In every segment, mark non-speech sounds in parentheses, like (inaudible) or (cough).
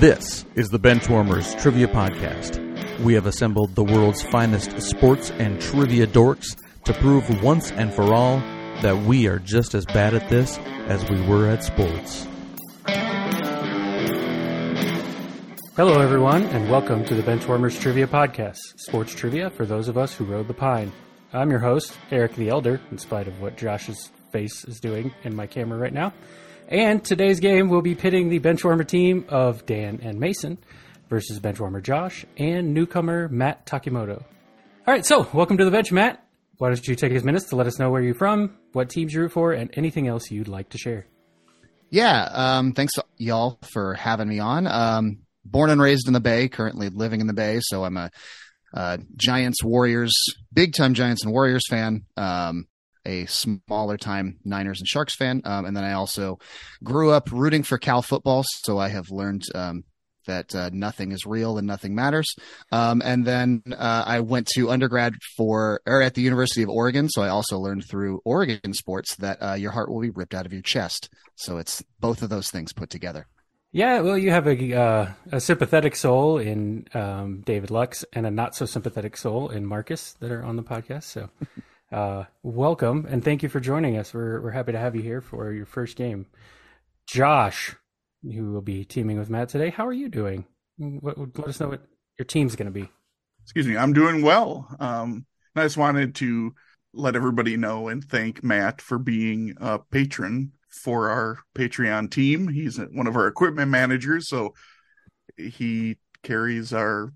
This is the Benchwarmers Trivia Podcast. We have assembled the world's finest sports and trivia dorks to prove once and for all that we are just as bad at this as we were at sports. Hello, everyone, and welcome to the Benchwarmers Trivia Podcast, sports trivia for those of us who rode the pine. I'm your host, Eric the Elder, in spite of what Josh's face is doing in my camera right now. And today's game will be pitting the Benchwarmer team of Dan and Mason versus Benchwarmer Josh and newcomer Matt Takimoto. All right, so welcome to the bench, Matt. Why don't you take a minutes to let us know where you're from, what teams you root for, and anything else you'd like to share? Yeah, um, thanks y'all for having me on. Um, born and raised in the Bay, currently living in the Bay, so I'm a, a Giants, Warriors, big time Giants and Warriors fan. Um, a smaller time Niners and Sharks fan. Um, and then I also grew up rooting for Cal football. So I have learned um, that uh, nothing is real and nothing matters. Um, and then uh, I went to undergrad for or at the University of Oregon. So I also learned through Oregon sports that uh, your heart will be ripped out of your chest. So it's both of those things put together. Yeah, well, you have a uh, a sympathetic soul in um, David Lux and a not so sympathetic soul in Marcus that are on the podcast. So (laughs) uh, welcome and thank you for joining us. We're we're happy to have you here for your first game. Josh, who will be teaming with Matt today. How are you doing? What, let us know what your team's going to be. Excuse me, I'm doing well. Um, I just wanted to let everybody know and thank Matt for being a patron for our Patreon team. He's one of our equipment managers, so he carries our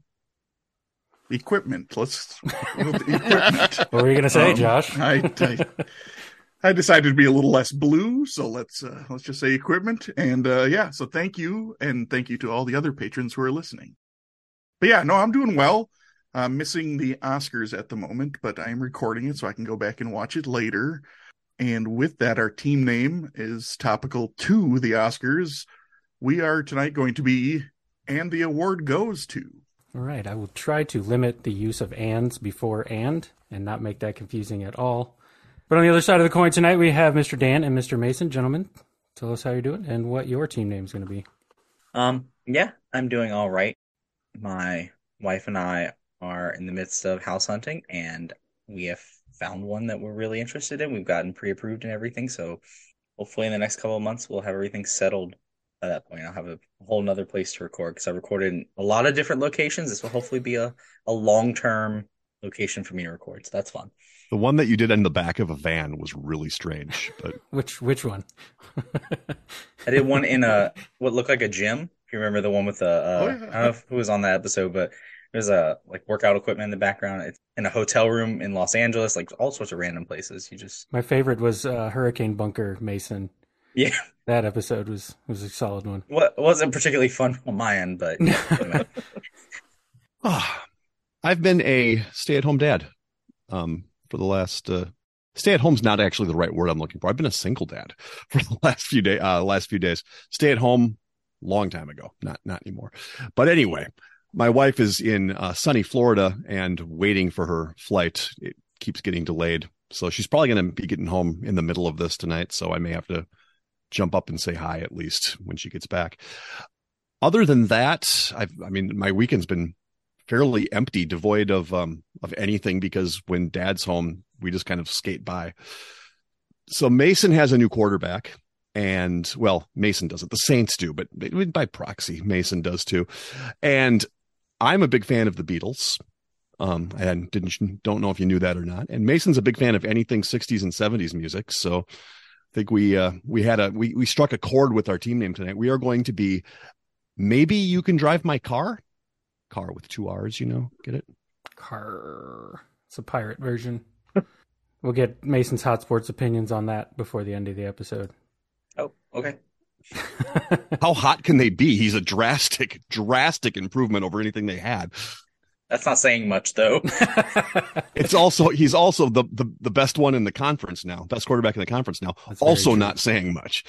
equipment. Let's equipment. (laughs) what were you going to say, um, Josh? I, I, I decided to be a little less blue, so let's uh, let's just say equipment. And uh, yeah, so thank you, and thank you to all the other patrons who are listening. But yeah, no, I'm doing well. I'm missing the Oscars at the moment, but I am recording it so I can go back and watch it later. And with that, our team name is topical to the Oscars. We are tonight going to be, and the award goes to. All right, I will try to limit the use of ands before and and not make that confusing at all. But on the other side of the coin tonight, we have Mr. Dan and Mr. Mason. Gentlemen, tell us how you're doing and what your team name is going to be. Um, yeah, I'm doing all right. My wife and I are in the midst of house hunting, and we have found one that we're really interested in. We've gotten pre-approved and everything, so hopefully in the next couple of months we'll have everything settled by that point, I'll have a whole nother place to record because I recorded in a lot of different locations. This will hopefully be a, a long term location for me to record. So that's fun. The one that you did in the back of a van was really strange. But (laughs) which which one? I did one in a (laughs) what looked like a gym. If you remember the one with the uh, oh, yeah. I don't know who was on that episode, but there's a like workout equipment in the background. It's in a hotel room in Los Angeles, like all sorts of random places. You just my favorite was uh, Hurricane Bunker Mason. Yeah, that episode was was a solid one. Well, it wasn't particularly fun on my end, but. oh, (laughs) I've been a stay-at-home dad um, for the last. Uh, stay-at-home's not actually the right word I'm looking for. I've been a single dad (laughs) for the last few day, uh, last few days. Stay-at-home, long time ago, not not anymore. But anyway, my wife is in uh, sunny Florida and waiting for her flight. It keeps getting delayed, so she's probably going to be getting home in the middle of this tonight. So I may have to jump up and say hi at least when she gets back. Other than that, I've, I mean, my weekend's been fairly empty, devoid of um, of anything because when Dad's home, we just kind of skate by. So Mason has a new quarterback, and well, Mason doesn't. The Saints do, but by proxy, Mason does too. And I'm a big fan of the Beatles. Um, and didn't don't know if you knew that or not. And Mason's a big fan of anything 60s and 70s music, so think we uh, we had a we we struck a chord with our team name tonight. We are going to be maybe you can drive my car, car with two R's. You know, get it? Car. It's a pirate version. (laughs) we'll get Mason's hot sports opinions on that before the end of the episode. Oh, okay. (laughs) How hot can they be? He's a drastic, drastic improvement over anything they had. That's not saying much, though. (laughs) it's also he's also the, the the best one in the conference now, best quarterback in the conference now. That's also not saying much.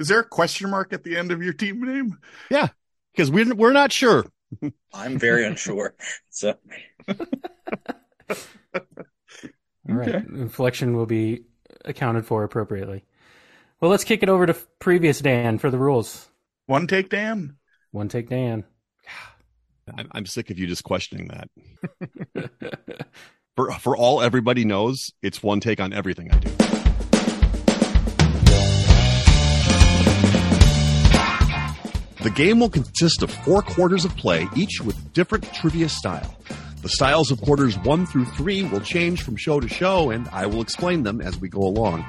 Is there a question mark at the end of your team name? Yeah, because we're we're not sure. I'm very unsure. (laughs) So, all right, okay. inflection will be accounted for appropriately. Well, let's kick it over to previous Dan for the rules. One take, Dan. One take Dan. I'm, I'm sick of you just questioning that. (laughs) For for all everybody knows, it's one take on everything I do. The game will consist of four quarters of play, each with different trivia style. The styles of quarters one through three will change from show to show, and I will explain them as we go along.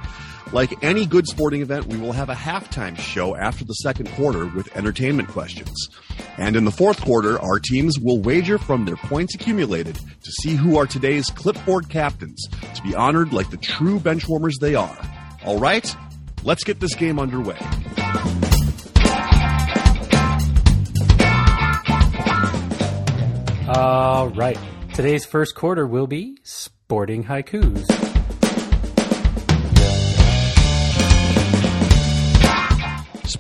Like any good sporting event, we will have a halftime show after the second quarter with entertainment questions. And in the fourth quarter, our teams will wager from their points accumulated to see who are today's clipboard captains to be honored like the true benchwarmers they are. All right, let's get this game underway. All right. Today's first quarter will be sporting haikus.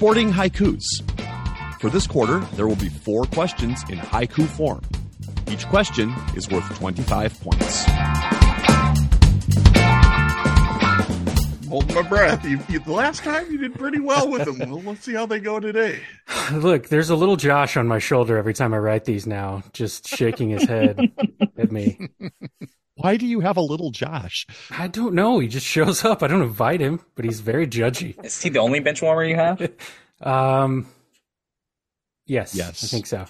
Sporting haikus. For this quarter, there will be four questions in haiku form. Each question is worth 25 points. Hold my breath. You, you, the last time you did pretty well with them. well, let's see how they go today. (sighs) Look, there's a little Josh on my shoulder every time I write these now, just shaking his head at me. Why do you have a little Josh? I don't know. He just shows up. I don't invite him, but he's very judgy. Is he the only bench warmer you have? (laughs) Um, yes, Yes. I think so.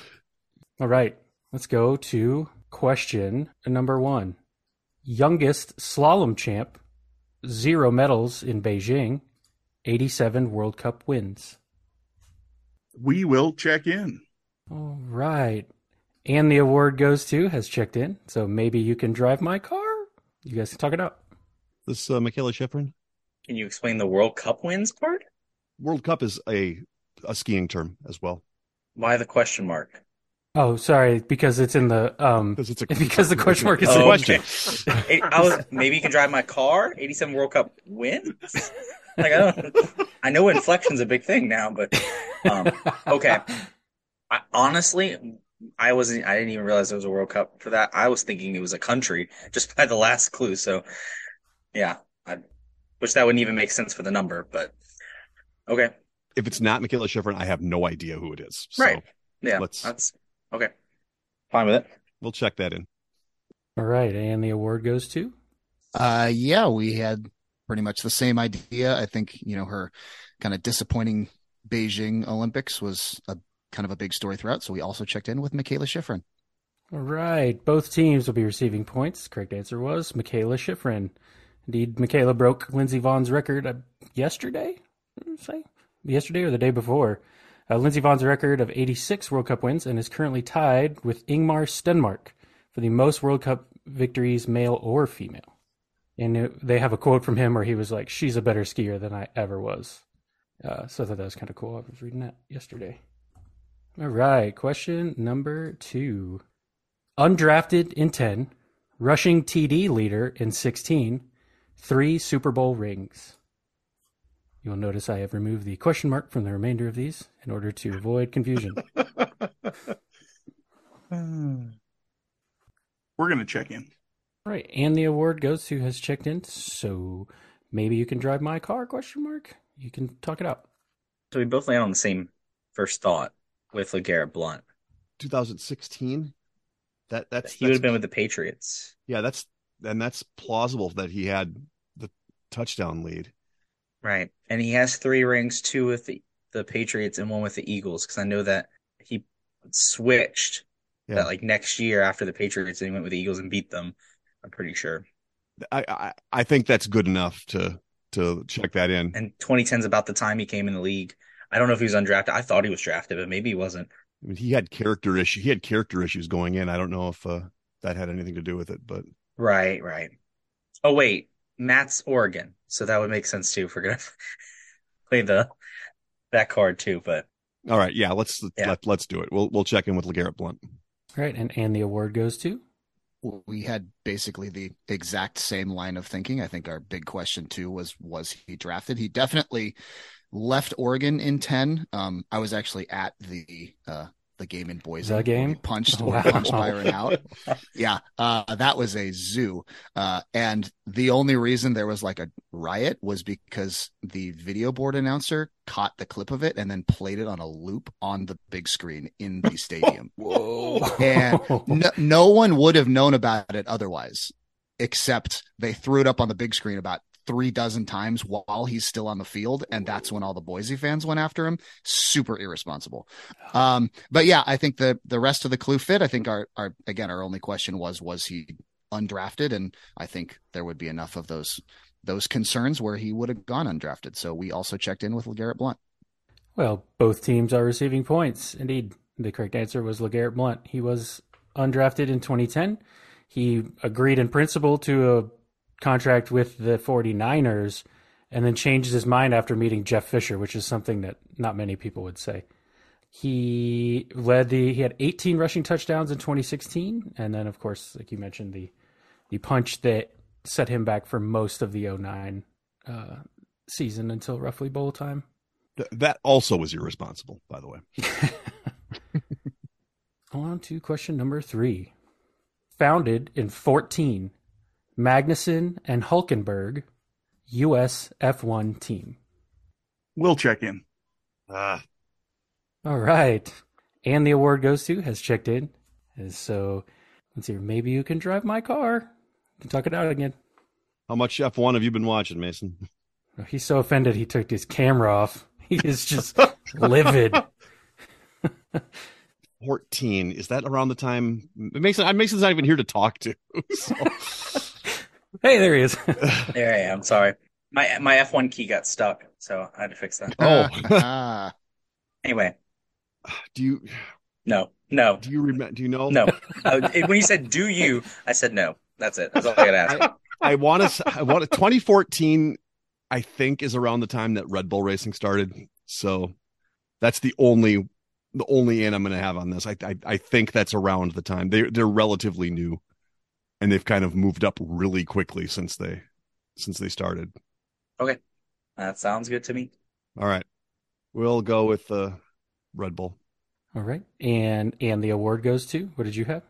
(laughs) All right, let's go to question number one. Youngest slalom champ, zero medals in Beijing, 87 World Cup wins. We will check in. All right. And the award goes to, has checked in. So maybe you can drive my car. You guys can talk it out. This uh, Mikaela Shiffrin? Can you explain the World Cup wins part? World Cup is a a skiing term as well Why the question mark? Oh, sorry, because it's in the um because it's a (laughs) because the question mark is it's a Oh, question. Hey, I was maybe you can drive my car. 87 World Cup wins. Like I don't. I know inflection's a big thing now, but um, okay. I, honestly, I wasn't. I didn't even realize there was a World Cup for that. I was thinking it was a country (laughs) just by the last clue. So, yeah, I which that wouldn't even make sense for the number, but okay, If it's not Mikaela Shiffrin, I have no idea who it is. So right? Yeah, let's- that's okay. Fine with it. we'll check that in. All right, and the award goes to Uh, yeah, we had pretty much the same idea. I think, you know, her kind of disappointing Beijing Olympics was a kind of a big story throughout. So we also checked in with Mikaela Shiffrin. All right, both teams will be receiving points. Correct answer was Mikaela Shiffrin. Indeed, Mikaela broke Lindsey Vonn's record uh, yesterday. Say yesterday or the day before. Uh, Lindsey Vonn's record of 86 World Cup wins and is currently tied with Ingemar Stenmark for the most World Cup victories, male or female. And it, they have a quote from him where he was like, "She's a better skier than I ever was." Uh, so I thought that was kind of cool. I was reading that yesterday. All right, question number two undrafted in 10, rushing TD leader in 16, three Super Bowl rings. You will notice I have removed the question mark from the remainder of these in order to avoid confusion. (laughs) We're going to check in. All right, and the award goes to has checked in, so maybe you can drive my car? Question mark. You can talk it out. So we both land on the same first thought with LeGarrette Blount. 2016. That that's He would have been with the Patriots. yeah. That's and that's plausible that he had the touchdown lead. Right. And he has three rings, two with the, the Patriots and one with the Eagles, because I know that he switched Yeah. that like next year after the Patriots and he went with the Eagles and beat them. I'm pretty sure. I, I I think that's good enough to to check that in. And 2010 is about the time he came in the league. I don't know if he was undrafted. I thought he was drafted, but maybe he wasn't. I mean, he had character issue. He had character issues going in. I don't know if uh, that had anything to do with it, but Right, right. Oh wait, Matt's Oregon, so that would make sense too. If we're gonna (laughs) play the that card too, but all right, yeah. Let's Yeah. let let's do it. We'll we'll check in with LeGarrette Blount. All right, and, and the award goes to We had basically the exact same line of thinking. I think our big question too was was he drafted? He definitely left Oregon in 10. Um, I was actually at the uh, the game in Boise. The game? He punched Wow. punched Byron out. (laughs) Yeah, uh, that was a zoo. Uh, and the only reason there was like a riot was because the video board announcer caught the clip of it and then played it on a loop on the big screen in the (laughs) stadium. Whoa. And no, no one would have known about it otherwise, except they threw it up on the big screen about three dozen times while he's still on the field. And that's when all the Boise fans went after him. Super irresponsible. Um, but yeah, I think the, the rest of the clue fit. I think our, our, again, our only question was, was he undrafted? And I think there would be enough of those, those concerns where he would have gone undrafted. So we also checked in with LeGarrette Blount. Well, both teams are receiving points. Indeed, the correct answer was LeGarrette Blount. He was undrafted in 2010. He agreed in principle to a contract with the 49ers and then changes his mind after meeting Jeff Fisher, which is something that not many people would say. He led the he had 18 rushing touchdowns in 2016 and then of course, like you mentioned the the punch that set him back for most of the 09 uh, season until roughly bowl time. That also was irresponsible, by the way. (laughs) On to question number three. Founded in 14, Magnussen and Hulkenberg, U.S. F1 team. We'll check in. Ah, All right. And the award goes to, has checked in. And so, let's see, maybe you can drive my car. You can talk it out again. how much F1 have you been watching, Mason? (laughs) He's so offended he took his camera off. He is just (laughs) livid. 14. Is that around the time Mason Mason's not even here to talk to. (laughs) So, Hey, there he is. (laughs) There I am. Sorry. My my F1 key got stuck, so I had to fix that. Oh. (laughs) Ah. Anyway, do you no, no, do you remember do you know? no. Uh, when you said "do you," I said no. That's it. That's all I got to ask. I want to I want to 2014 I think is around the time that Red Bull racing started. So that's the only the only in I'm going to have on this. I, I I think that's around the time. They they're relatively new and they've kind of moved up really quickly since they since they started. Okay, that sounds good to me. All right. We'll go with uh, Red Bull. All right. And and the award goes to, what did you have?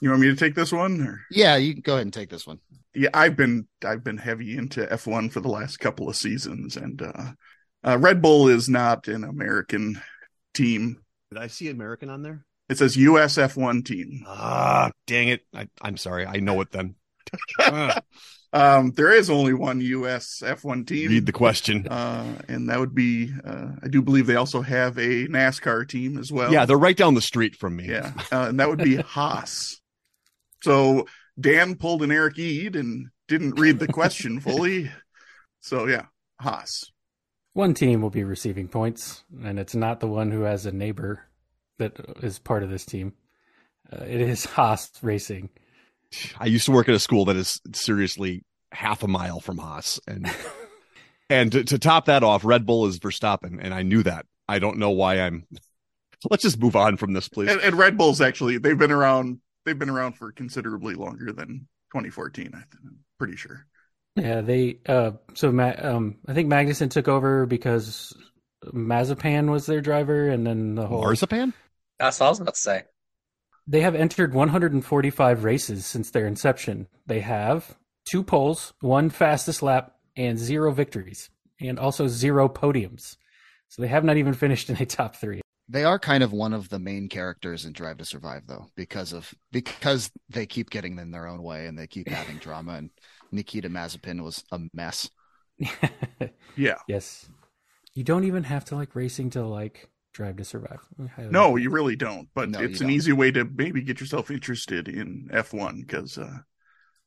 You want me to take this one? Or? Yeah, you can go ahead and take this one. Yeah, I've been I've been heavy into F1 for the last couple of seasons, and uh, uh, Red Bull is not an American team. Did I see American on there? It says U.S. F1 team. Ah, dang it. I, I'm sorry. I know it then. (laughs) (laughs) Um, there is only one U.S. F1 team. read the question. uh, and that would be uh, I do believe they also have a NASCAR team as well. yeah, they're right down the street from me. yeah, uh, and that would be (laughs) Haas. So Dan pulled an Eric Ede and didn't read the question fully. So yeah, Haas. One team will be receiving points, and it's not the one who has a neighbor that is part of this team. Uh, it is (laughs) Haas Racing. I used to work at a school that is seriously half a mile from Haas, and (laughs) and to, to top that off, Red Bull is Verstappen, and I knew that. I don't know why I'm. (laughs) Let's just move on from this, please. And, and Red Bulls actually they've been around they've been around for considerably longer than 2014. I think, I'm pretty sure. Yeah, they. Uh, so Ma- um, I think Magnussen took over because Mazepin was their driver, and then the whole. Marzipan? That's what I was about to say. They have entered 145 races since their inception. They have two poles, one fastest lap, and zero victories, and also zero podiums. So they have not even finished in a top three. They are kind of one of the main characters in Drive to Survive, though, because of because they keep getting in their own way and they keep having drama. And Nikita Mazepin was a mess. (laughs) Yeah. yes. You don't even have to like racing to like Drive to Survive. I highly No, you really don't. But No, it's an don't. easy way to maybe get yourself interested in F1 because, uh,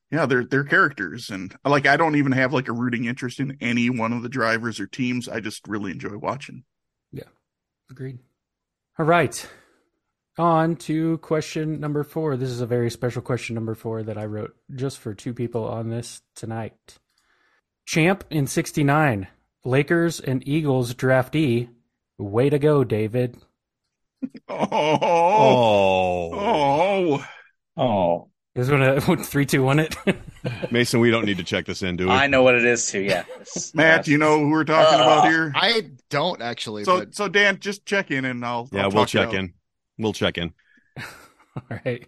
yeah, they're they're characters, and like I don't even have like a rooting interest in any one of the drivers or teams. I just really enjoy watching. Yeah, agreed. All right. On to question number four. This is a very special question number four that I wrote just for two people on this tonight. Champ in 69. Lakers and Eagles draftee. Way to go, David. Oh, Oh, oh, Oh, Is (laughs) what a three, two, one it. (laughs) Mason, we don't need to check this in, do we? I know what it is too. Yeah, (laughs) Matt, you know who we're talking Uh, about here? I don't actually, So, but so Dan, just check in, and I'll. yeah, I'll we'll talk check out. in. We'll check in. All right.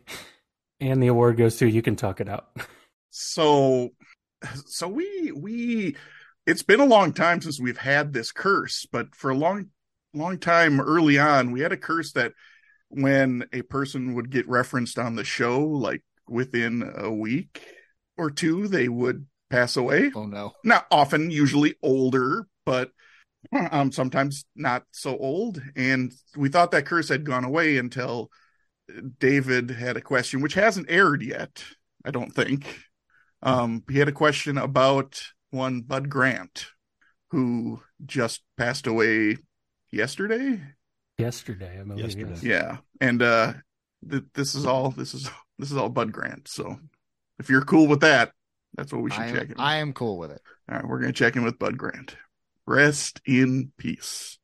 And the award goes to you can talk it out. So, so we we it's been a long time since we've had this curse, but for a long long time early on, we had a curse that when a person would get referenced on the show, like within a week or two, they would pass away. Oh no. Not often, usually older, but (clears throat) um, sometimes not so old. And we thought that curse had gone away until David had a question, which hasn't aired yet, I don't think. Um, he had a question about one Bud Grant, who just passed away yesterday. Yesterday, I believe. Yesterday. yes. Yeah, and uh, th- this is all this is this is all Bud Grant. So if you're cool with that, that's what we should I check am, in. I am cool with it. All right, we're gonna check in with Bud Grant. Rest in peace.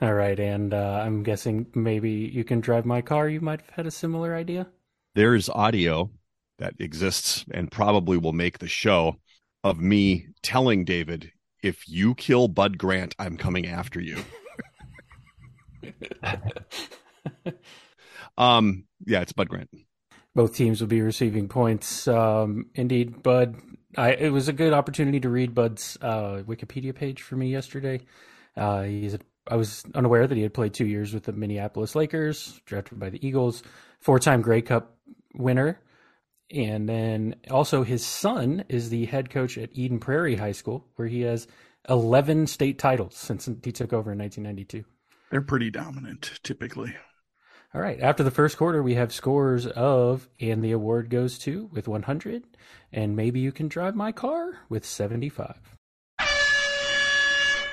All right, and uh, I'm guessing maybe you can drive my car. You might have had a similar idea. There's audio that exists and probably will make the show of me telling David, if you kill Bud Grant, I'm coming after you. (laughs) (laughs) um, yeah, it's Bud Grant. Both teams will be receiving points. Um, indeed, Bud. I, it was a good opportunity to read Bud's uh, Wikipedia page for me yesterday. Uh, he's a, I was unaware that he had played two years with the Minneapolis Lakers, drafted by the Eagles, four-time Grey Cup winner, and then also his son is the head coach at Eden Prairie High School, where he has 11 state titles since he took over in 1992. They're pretty dominant typically. All right. After the first quarter, we have scores of, and the award goes to with 100, and maybe you can drive my car with 75.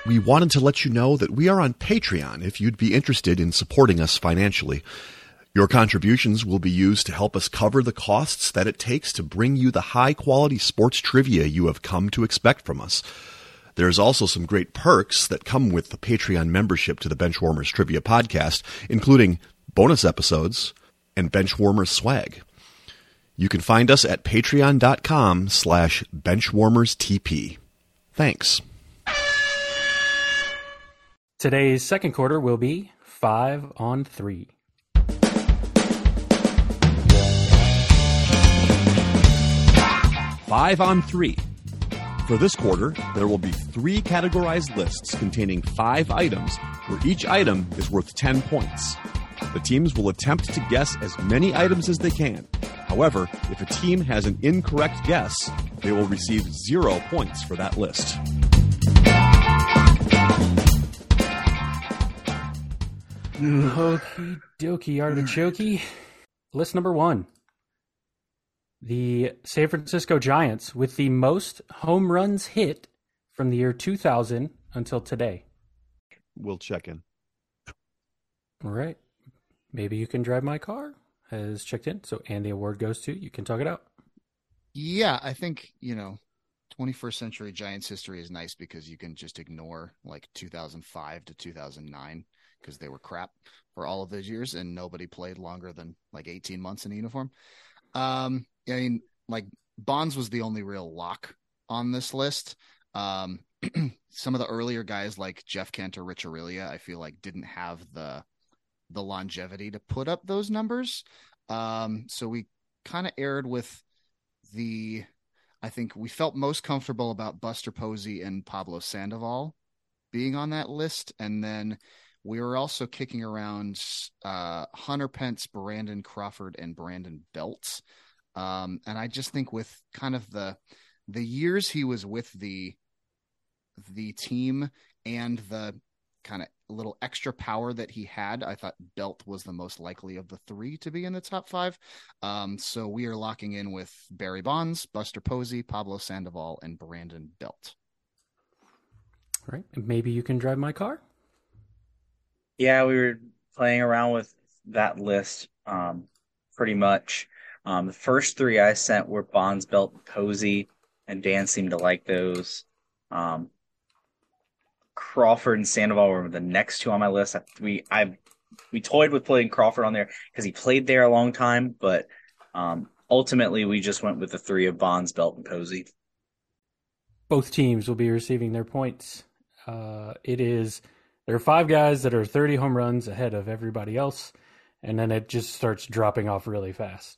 We wanted to let you know that we are on Patreon if you'd be interested in supporting us financially. Your contributions will be used to help us cover the costs that it takes to bring you the high quality sports trivia you have come to expect from us. There's also some great perks that come with the Patreon membership to the Benchwarmers Trivia Podcast, including bonus episodes and Benchwarmers swag. You can find us at patreon.com slash benchwarmerstp. Thanks. Today's second quarter will be five on three. Five on three. For this quarter, there will be three categorized lists containing five items, where each item is worth 10 points. The teams will attempt to guess as many items as they can. However, if a team has an incorrect guess, they will receive zero points for that list. Okie dokie, artichoke. List number one. The San Francisco Giants with the most home runs hit from the year 2000 until today. We'll check in. All right. Maybe you can drive my car has checked in. So, and the award goes to you can talk it out. Yeah, I think, you know, 21st century Giants history is nice because you can just ignore like 2005 to 2009 because they were crap for all of those years and nobody played longer than like 18 months in a uniform. Um, I mean, like Bonds was the only real lock on this list. Um, (clears throat) some of the earlier guys like Jeff Kent or Rich Aurilia, I feel like didn't have the the longevity to put up those numbers. Um, so we kind of aired with the I think we felt most comfortable about Buster Posey and Pablo Sandoval being on that list. And then we were also kicking around uh, Hunter Pence, Brandon Crawford, and Brandon Belt. Um, and I just think with kind of the the years he was with the the team and the kind of little extra power that he had, I thought Belt was the most likely of the three to be in the top five. Um, so we are locking in with Barry Bonds, Buster Posey, Pablo Sandoval, and Brandon Belt. All right. Maybe you can drive my car. Yeah, we were playing around with that list um, pretty much. Um, the first three I sent were Bonds, Belt, and Posey, and Dan seemed to like those. Um, Crawford and Sandoval were the next two on my list. I, we I we toyed with putting Crawford on there because he played there a long time, but um, ultimately we just went with the three of Bonds, Belt, and Posey. Both teams will be receiving their points. Uh, it is there are five guys that are 30 home runs ahead of everybody else, and then it just starts dropping off really fast.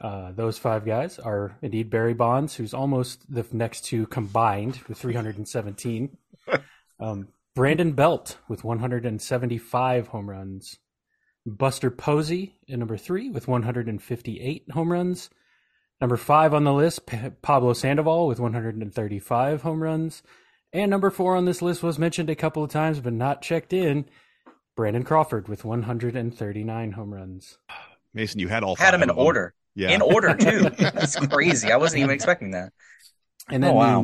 Uh, those five guys are indeed Barry Bonds, who's almost the next two combined with 317. (laughs) um, Brandon Belt with 175 home runs. Buster Posey at number three with 158 home runs. Number five on the list, P- Pablo Sandoval with 135 home runs. And number four on this list was mentioned a couple of times, but not checked in. Brandon Crawford with 139 home runs. Mason, you had all Had five them in of them. order. Yeah. In order too. (laughs) That's crazy. I wasn't even expecting that. And then Oh, wow.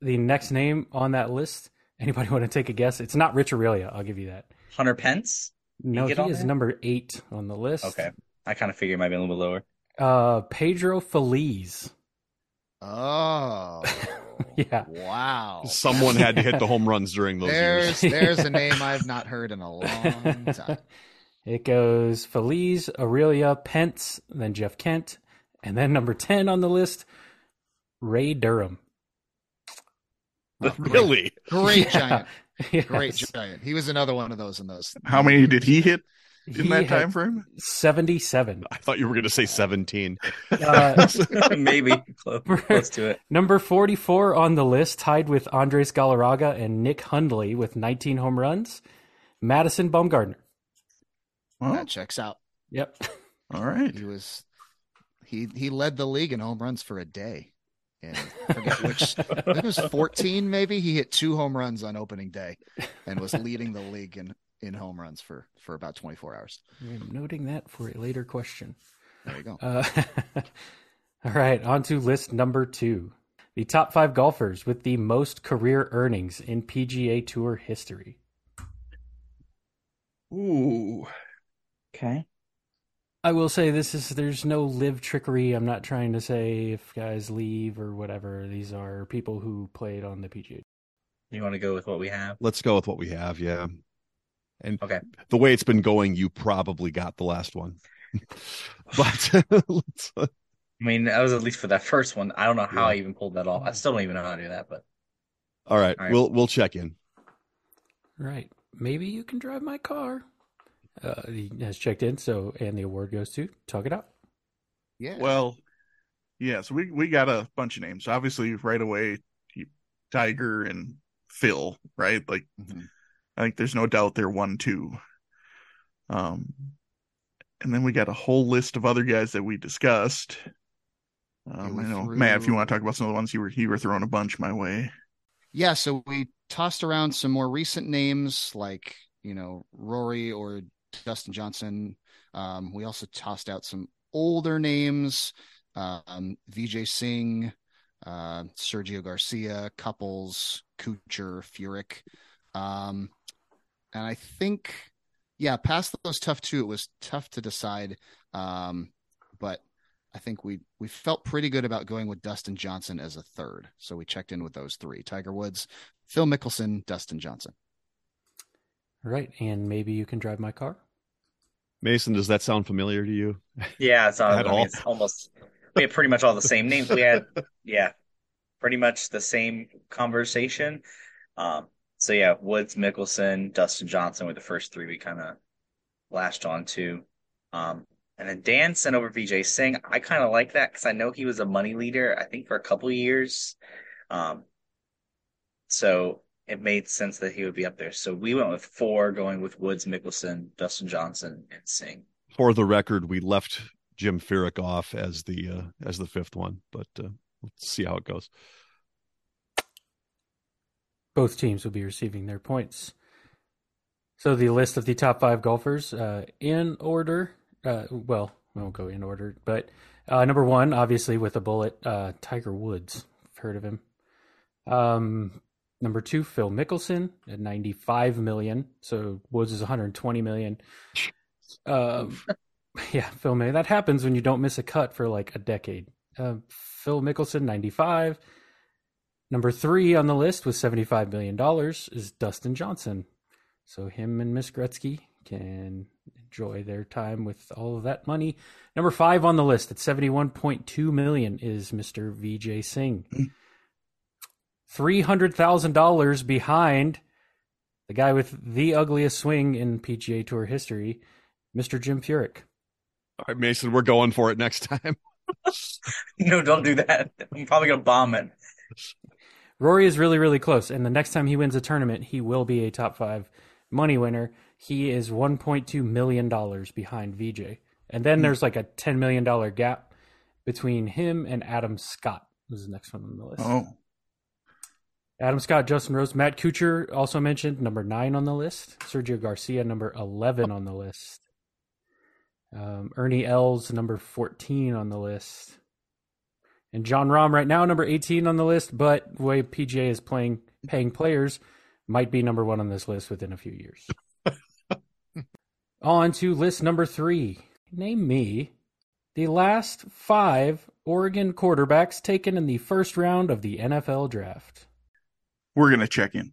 the, the next name on that list, anybody (laughs) want to take a guess? It's not Rich Aurilia, I'll give you that. Hunter Pence. No, get he is there? number eight on the list. Okay. I kind of figured it might be a little bit lower. Uh, Pedro Feliz. Oh, (laughs) Yeah. wow. Someone had to hit the home runs during those years. There's there's a name I've not heard in a long time. It goes Feliz, Aurilia, Pence, then Jeff Kent, and then number 10 on the list, Ray Durham. (laughs) Really? Great (laughs) Yeah. giant, Yes. great giant. He was another one of those in those. How many did he hit in He that time frame? 77. I thought you were going to say 17. Uh, (laughs) Maybe close, close to it. number 44 on the list, tied with Andres Galarraga and Nick Hundley with 19 home runs, Madison Bumgarner. Well, That checks out. Yep. all right. He was he he led the league in home runs for a day. And I forget which I (laughs) think it was 14 maybe. He hit two home runs on opening day and was leading the league in in home runs for for about 24 hours. I'm noting that for a later question. There you go. Uh, (laughs) all right, on to list number two. The top five golfers with the most career earnings in PGA Tour history. Ooh. Okay. I will say this is there's no live trickery. I'm not trying to say if guys leave or whatever. These are people who played on the PGA. You want to go with what we have? Let's go with what we have. Yeah. And Okay. the way it's been going, you probably got the last one. (laughs) but let's, uh, I mean, that was at least for that first one. I don't know how Yeah. I even pulled that off. I still don't even know how to do that, but all right, All right. we'll we'll check in. Right. Maybe you can drive my car. Uh, he has checked in, so and the award goes to Talk It Out. Yeah. Well, yeah. So we we got a bunch of names. Obviously, right away, Tiger and Phil. Right. Like Mhm. I think there's no doubt they're one two. Um, and then we got a whole list of other guys that we discussed. Um, I know threw- Matt, if you want to talk about some of the ones you were you were throwing a bunch my way. Yeah, so we tossed around some more recent names like, you know, Rory or Dustin Johnson. Um, we also tossed out some older names, um, Vijay Singh, uh, Sergio Garcia, Couples, Kuchar, Furyk. Um, and I think, yeah, past those tough two, it was tough to decide. Um, but I think we we felt pretty good about going with Dustin Johnson as a third. So we checked in with those three: Tiger Woods, Phil Mickelson, Dustin Johnson. Right, and maybe you can drive my car. Mason, does that sound familiar to you? yeah, it's, all, (laughs) I At mean, all? it's almost we had pretty much all the same names. We had (laughs) yeah, pretty much the same conversation. Um, so yeah, Woods, Mickelson, Dustin Johnson were the first three we kind of lashed on to. Um, and then Dan sent over Vijay Singh. I kind of like that because I know he was a money leader. I think for a couple of years. Um, so it made sense that he would be up there. So we went with four, going with Woods, Mickelson, Dustin Johnson, and Singh. For the record, we left Jim Furyk off as the uh, as the fifth one, but uh, let's see how it goes. Both teams will be receiving their points. So the list of the top five golfers uh, in order. Uh, well, we won't go in order, but uh, number one, obviously with a bullet, uh, Tiger Woods. I've heard of him. Um, number two, Phil Mickelson at 95 million. So Woods is 120 million. Um, (laughs) yeah, Phil May. That happens when you don't miss a cut for like a decade. Uh, Phil Mickelson, 95. Number three on the list with $75 million is Dustin Johnson. So him and Miss Gretzky can enjoy their time with all of that money. Number five on the list at 71.2 million is Mr. Vijay Singh. (clears throat) $300,000 behind the guy with the ugliest swing in PGA Tour history, Mr. Jim Furyk. All right, Mason, we're going for it next time. (laughs) (laughs) no, don't do that. I'm probably gonna bomb it. Rory is really, really close. And the next time he wins a tournament, he will be a top five money winner. He is $1.2 million behind Vijay. And then there's like a $10 million gap between him and Adam Scott, was the next one on the list. Oh, Adam Scott, Justin Rose, Matt Kuchar also mentioned number nine on the list. Sergio Garcia, number 11 on the list. Um, Ernie Els, number 14 on the list. And Jon Rahm, right now, number 18 on the list, but the way PGA is playing, paying players, might be number one on this list within a few years. (laughs) on to list number three. Name me the last five Oregon quarterbacks taken in the first round of the NFL draft. We're gonna check in.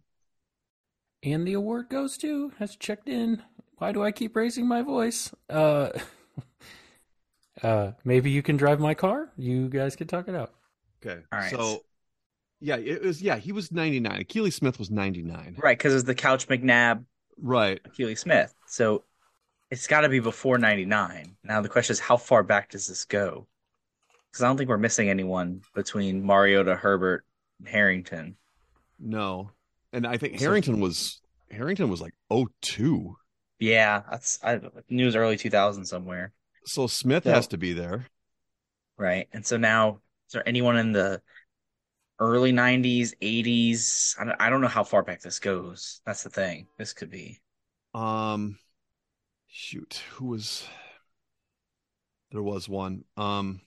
And the award goes to has checked in. Why do I keep raising my voice? Uh, (laughs) uh, maybe you can drive my car. You guys can talk it out. Okay. All right. So, yeah, it was, yeah, he was 99. Akili Smith was 99. Right, because it's the Couch McNabb Right. Keely Smith. So it's got to be before 99. Now the question is, how far back does this go? Because I don't think we're missing anyone between Mariota, Herbert, and Harrington. No. And I think Harrington was, Harrington was like 02. Yeah, that's I knew it was early 2000 somewhere. So Smith Yeah. has to be there. Right. And so now, is there anyone in the early 90s, 80s? I don't, I don't know how far back this goes. That's the thing. This could be. Um, shoot, who was? There was one. Um,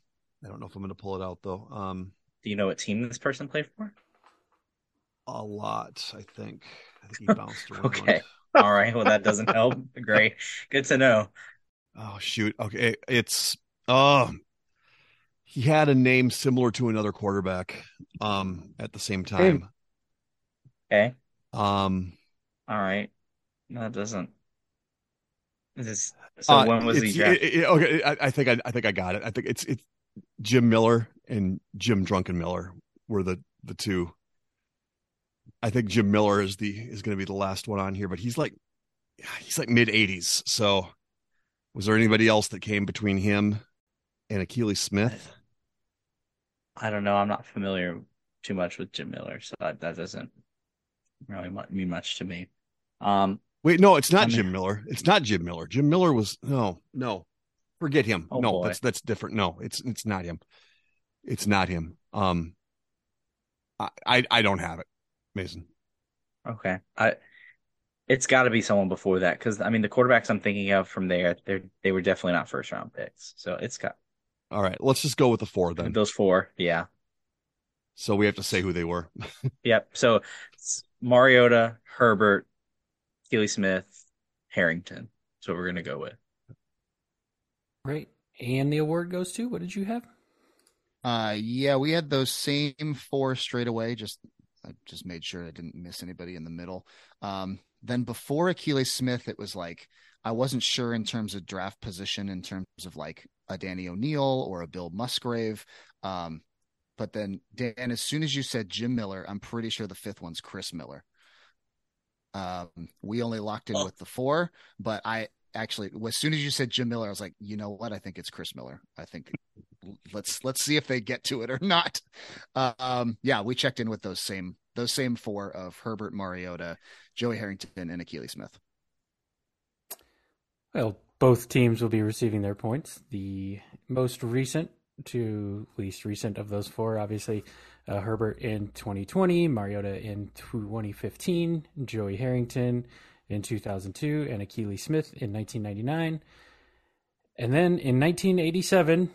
I don't know if I'm going to pull it out though. Um, Do you know what team this person played for? A lot, I think. I think he bounced (laughs) around. Okay. All right. Well, that doesn't help. (laughs) Great. Good to know. Oh shoot. Okay, it's um, he had a name similar to another quarterback. Um, at the same time. Okay. Um, All right. No, it doesn't. This so uh, when was he drafted? it- it- okay, I, I think I, I think I got it. I think it's it's Jim Miller and Jim Druckenmiller were the the two. I think Jim Miller is the is going to be the last one on here, but he's like he's like mid eighties. So, was there anybody else that came between him and Akili Smith? I don't know. I'm not familiar too much with Jim Miller, so that, that doesn't really mean much to me. Um, Wait, no, it's not I mean- Jim Miller. It's not Jim Miller. Jim Miller was no, no. Forget him. Oh, no, boy. that's that's different. No, it's it's not him. It's not him. Um, I I, I don't have it, Mason. okay. I it's got to be someone before that because I mean the quarterbacks I'm thinking of from there, they they were definitely not first round picks. So it's got All right, let's just go with the four then. those four. Yeah. So we have to say who they were. (laughs) Yep. So it's Mariota, Herbert, Keely Smith, Harrington. That's what we're gonna go with. Right. And the award goes to what did you have? Uh, yeah, we had those same four straight away. Just I just made sure I didn't miss anybody in the middle. Um, then before Akili Smith, it was like I wasn't sure in terms of draft position, in terms of like a Danny O'Neill or a Bill Musgrave. Um, but then Dan, as soon as you said Jim Miller, I'm pretty sure the fifth one's Chris Miller. Um, we only locked in Oh. with the four, but I actually, as soon as you said Jim Miller, I was like, you know what? I think it's Chris Miller. I think let's let's see if they get to it or not. Um, yeah, we checked in with those same those same four of Herbert Mariota, Joey Harrington, and Akili Smith. Well, both teams will be receiving their points. The most recent to least recent of those four, obviously, uh, Herbert in 2020, Mariota in 2015, Joey Harrington in 2002, and Akili Smith in 1999. And then in 1987,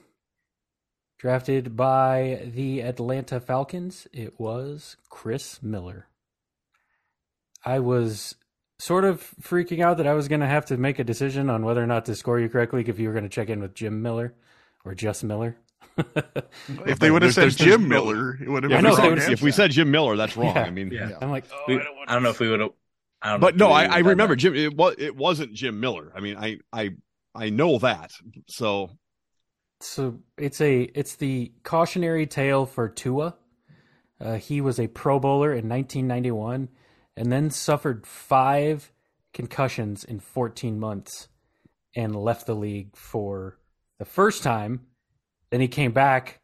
drafted by the Atlanta Falcons, it was Chris Miller. I was sort of freaking out that I was going to have to make a decision on whether or not to score you correctly if you were going to check in with Jim Miller or just Miller. (laughs) If they would have said Jim Miller, it would have Yeah, I been know, wrong would've- if we said Jim Miller, that's wrong. Yeah. I mean, yeah. I'm like, oh, We- I don't want I don't know if we would have. I don't know. but no, I, I remember that. Jim. It was it wasn't Jim Miller. I mean, I I I know that. So So it's a it's the cautionary tale for Tua. Uh, he was a Pro Bowler in 1991, and then suffered five concussions in 14 months, and left the league for the first time. Then he came back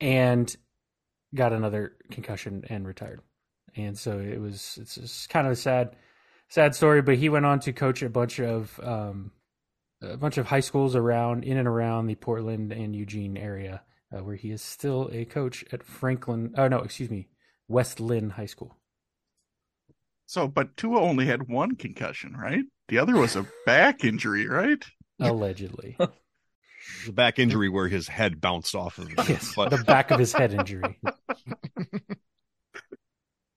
and got another concussion and retired. And so it was it's just kind of a sad sad story, but he went on to coach a bunch of um, a bunch of high schools around in and around the Portland and Eugene area, uh, where he is still a coach at Franklin. Oh no, excuse me, West Lynn High School. So, but Tua only had one concussion, right? The other was a (laughs) back injury, right? Allegedly, (laughs) The back injury where his head bounced off of. yes, But the back of his head injury. (laughs)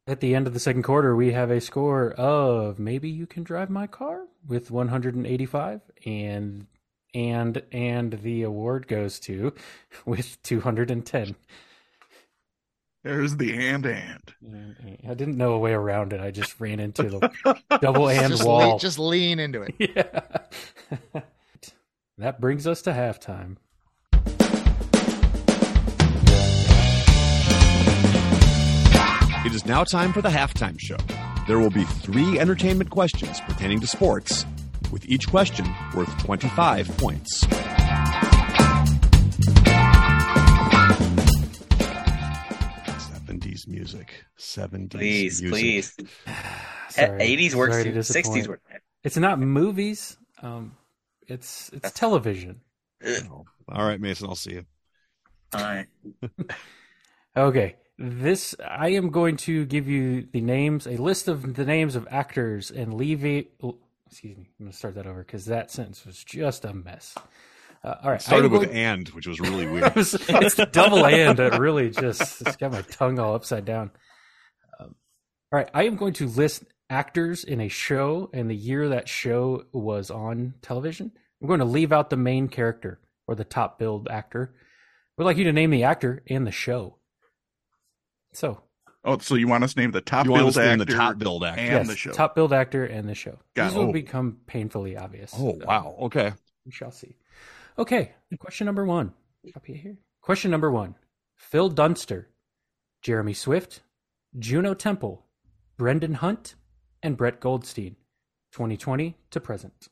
At the end of the second quarter, we have a score of maybe you can drive my car with 185, and and and the award goes to (laughs) with 210. There's the and and. And I didn't know a way around it. I just ran into the (laughs) double and just, wall. le- just lean into it. (laughs) yeah. that brings us to halftime. It is now time for the halftime show. There will be three entertainment questions pertaining to sports, with each question worth 25 points. Seventies music. Seventies Please, music. please. (sighs) Sorry. Eighties works too. Sixties work. It's not movies. Um, it's it's television. Oh, All right, Mason. I'll see you. All right. (laughs) Okay. This I am going to give you the names, a list of the names of actors, and leave it. oh, Excuse me. I'm going to start that over because that sentence was just a mess. Uh, all right. Started I'm with and, which was really (laughs) weird. Was- it's the double and that really just it's got my tongue all upside down. Um, all right, I am going to list actors in a show and the year that show was on television. I'm going to leave out the main character or the top billed actor. We'd like you to name the actor and the show. So, Oh, so you want us to name the top you want billed us to name actor the top build actor? and yes, the show? top build actor and the show. Got These it. will Oh. become painfully obvious. Oh wow. Okay. We shall see. Okay, question number one. Copy it here. Question number one. Phil Dunster, Jeremy Swift, Juno Temple, Brendan Hunt, and Brett Goldstein. 2020 to present.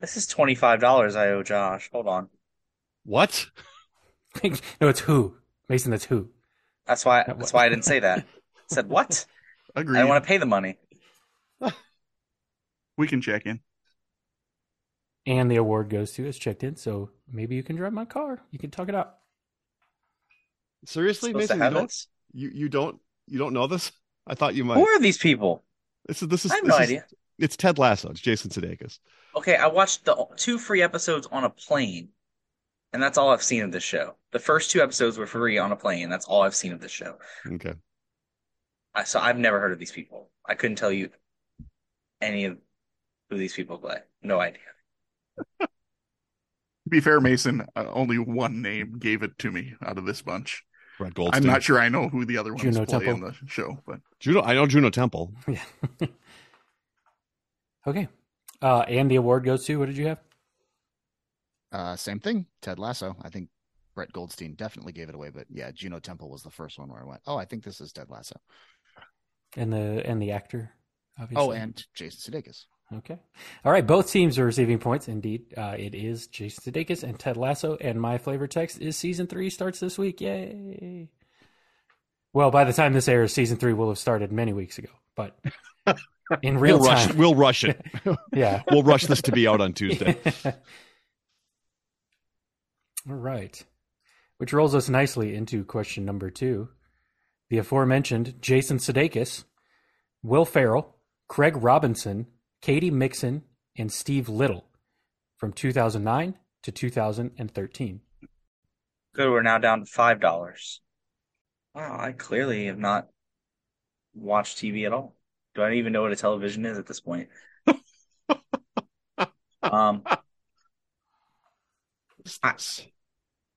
This is twenty five dollars I owe Josh. Hold on. What? (laughs) no, it's who. Mason, that's who. That's why That that's wa- why I didn't say that. I (laughs) said what? Agreed. I don't want to pay the money. (laughs) We can check in. And the award goes to it's checked in, so maybe you can drive my car. You can talk it out. Seriously, Mason? You don't, you you don't you don't know this? I thought you might. Who are these people? This is this is I have this no is- idea. It's Ted Lasso. It's Jason Sudeikis. Okay, I watched the two free episodes on a plane, and that's all I've seen of this show. The first two episodes were free on a plane. That's all I've seen of this show. Okay. I, so I've never heard of these people. I couldn't tell you any of who these people play. No idea. To be fair, Mason, uh, only one name gave it to me out of this bunch. Brett Goldstein. I'm not sure I know who the other ones Juno play Temple. on the show, but Juno. I know Juno Temple. (laughs) Yeah. (laughs) okay. Uh, and the award goes to what did you have? Uh, same thing. Ted Lasso. I think Brett Goldstein definitely gave it away, but yeah, Juno Temple was the first one where I went, oh, I think this is Ted Lasso. And the and the actor, obviously. Oh, and Jason Sudeikis. Okay. All right. Both teams are receiving points. Indeed, uh, it is Jason Sudeikis and Ted Lasso. And my flavor text is season three starts this week. Yay! Well, by the time this airs, season three will have started many weeks ago. But (laughs) in real we'll rush. time, We'll rush it. (laughs) yeah. we'll rush this to be out on Tuesday. (laughs) All right. Which rolls us nicely into question number two. The aforementioned Jason Sudeikis, Will Ferrell, Craig Robinson, Katy Mixon, and Steve Little from 2009 to 2013. Good, we're now down to five dollars. Wow, I clearly have not watched TV at all. Do I even know what a television is at this point? (laughs) um, I,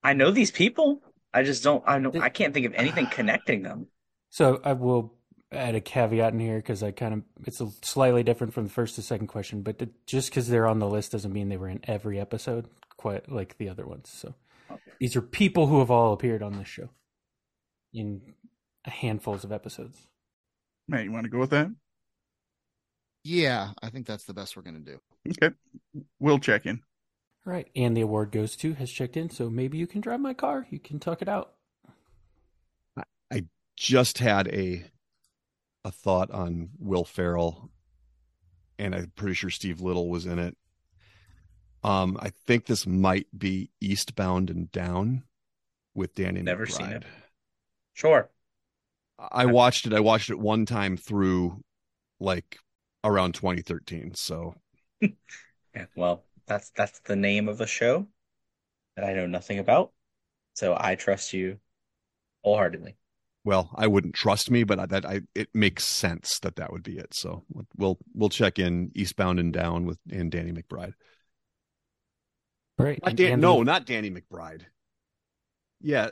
I know these people. I just don't. I know. I can't think of anything (sighs) connecting them. So I will add a caveat in here because I kind of it's a slightly different from the first to second question, but it, just because they're on the list doesn't mean they were in every episode, quite like the other ones. So Okay. these are people who have all appeared on this show in handfuls of episodes. Matt, you want to go with that? Yeah, I think that's the best we're going to do. Okay, we'll check in. All right, and the award goes to has checked in, so maybe you can drive my car. You can tuck it out. I just had a a thought on Will Ferrell, and I'm pretty sure Steve Little was in it. Um, I think this might be Eastbound and Down with Danny. Never McBride. seen it. Sure. I watched it. I watched it one time through, like around 2013. So (laughs) Yeah, well, that's that's the name of the show that I know nothing about. So I trust you wholeheartedly. well, I wouldn't trust me, but I, that I it makes sense that that would be it. So we'll we'll check in Eastbound and Down with and Danny McBride. Right. Not Dan, Andy- no, not Danny McBride. Yeah,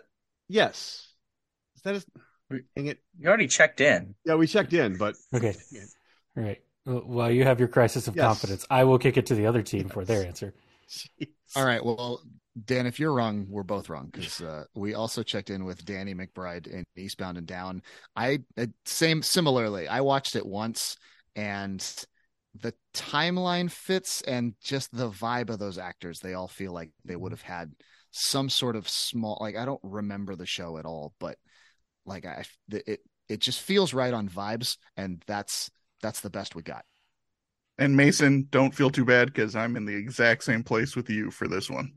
yes. Is that his? Dang it! You already checked in. Yeah, we checked in, but Okay. All right. Well, while you have your crisis of Yes. confidence, I will kick it to the other team for their answer. Jeez. All right. Well, Dan, if you're wrong, we're both wrong because uh, we also checked in with Danny McBride in Eastbound and Down. I uh, same similarly. I watched it once, and the timeline fits, and just the vibe of those actors. They all feel like they would have had some sort of small. Like I don't remember the show at all, but like I, it it just feels right on vibes, and that's that's the best we got. And Mason, don't feel too bad because I'm in the exact same place with you for this one.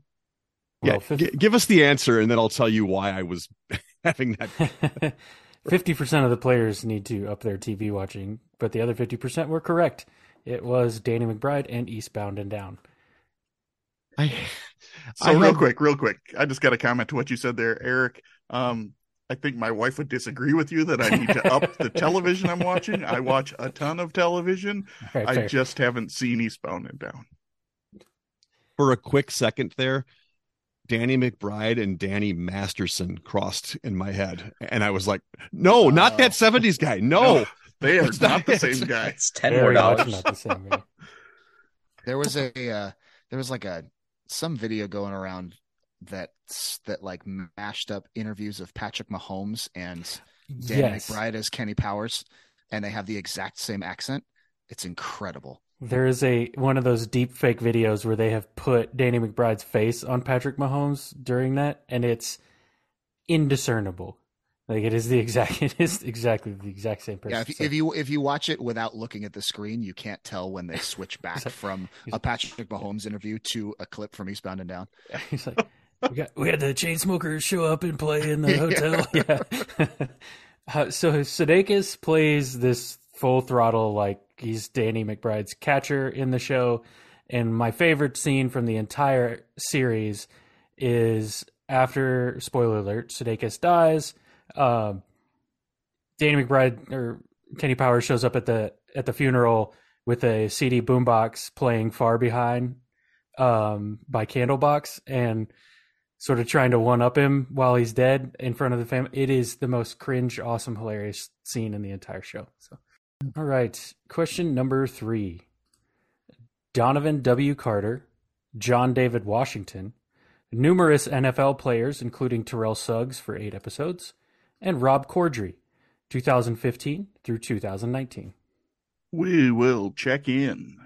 Yeah, Well, fif- gi- give us the answer, and then I'll tell you why I was (laughs) having that. (laughs) Fifty percent of the players need to up their TV watching, but the other fifty percent were correct. It was Danny McBride and Eastbound and Down. I, So I real had- quick, real quick, I just got to comment to what you said there, Eric. Um, I think my wife would disagree with you that I need to up the (laughs) television I'm watching. I watch a ton of television. All right, I fair. just haven't seen Eastbound and Down. for a quick second there, Danny McBride and Danny Masterson crossed in my head, and I was like, "No, not that Oh. '70s guy. (laughs) No, No, They are not not- the same guy. It's ten Very more dollars. not the same. There was a uh, there was like a some video going around that that like mashed up interviews of Patrick Mahomes and Danny yes, McBride as Kenny Powers, and they have the exact same accent. It's incredible. there is a one of those deep fake videos where they have put Danny McBride's face on Patrick Mahomes during that, and it's indiscernible. Like it is the exact, (laughs) it is exactly the exact same person. Yeah, if, you- So- if you if you watch it without looking at the screen, you can't tell when they switch (laughs) back from a Patrick Mahomes interview to a clip from Eastbound and Down. (laughs) He's like, we got we had the chain smokers show up and play in the (laughs) hotel. (laughs) Yeah. (laughs) uh, so Sudeikis plays this full throttle like he's Danny McBride's catcher in the show, and my favorite scene from the entire series is after spoiler alert, Sudeikis dies. Um, Danny McBride or Kenny Powers shows up at the at the funeral with a CD boombox playing "Far Behind" um, by Candlebox and sort of trying to one up him while he's dead in front of the family. It is the most cringe, awesome, hilarious scene in the entire show. So, all right, question number three: Donovan W. Carter, John David Washington, numerous NFL players, including Terrell Suggs for eight episodes, and Rob Corddry, 2015 through 2019. We will check in.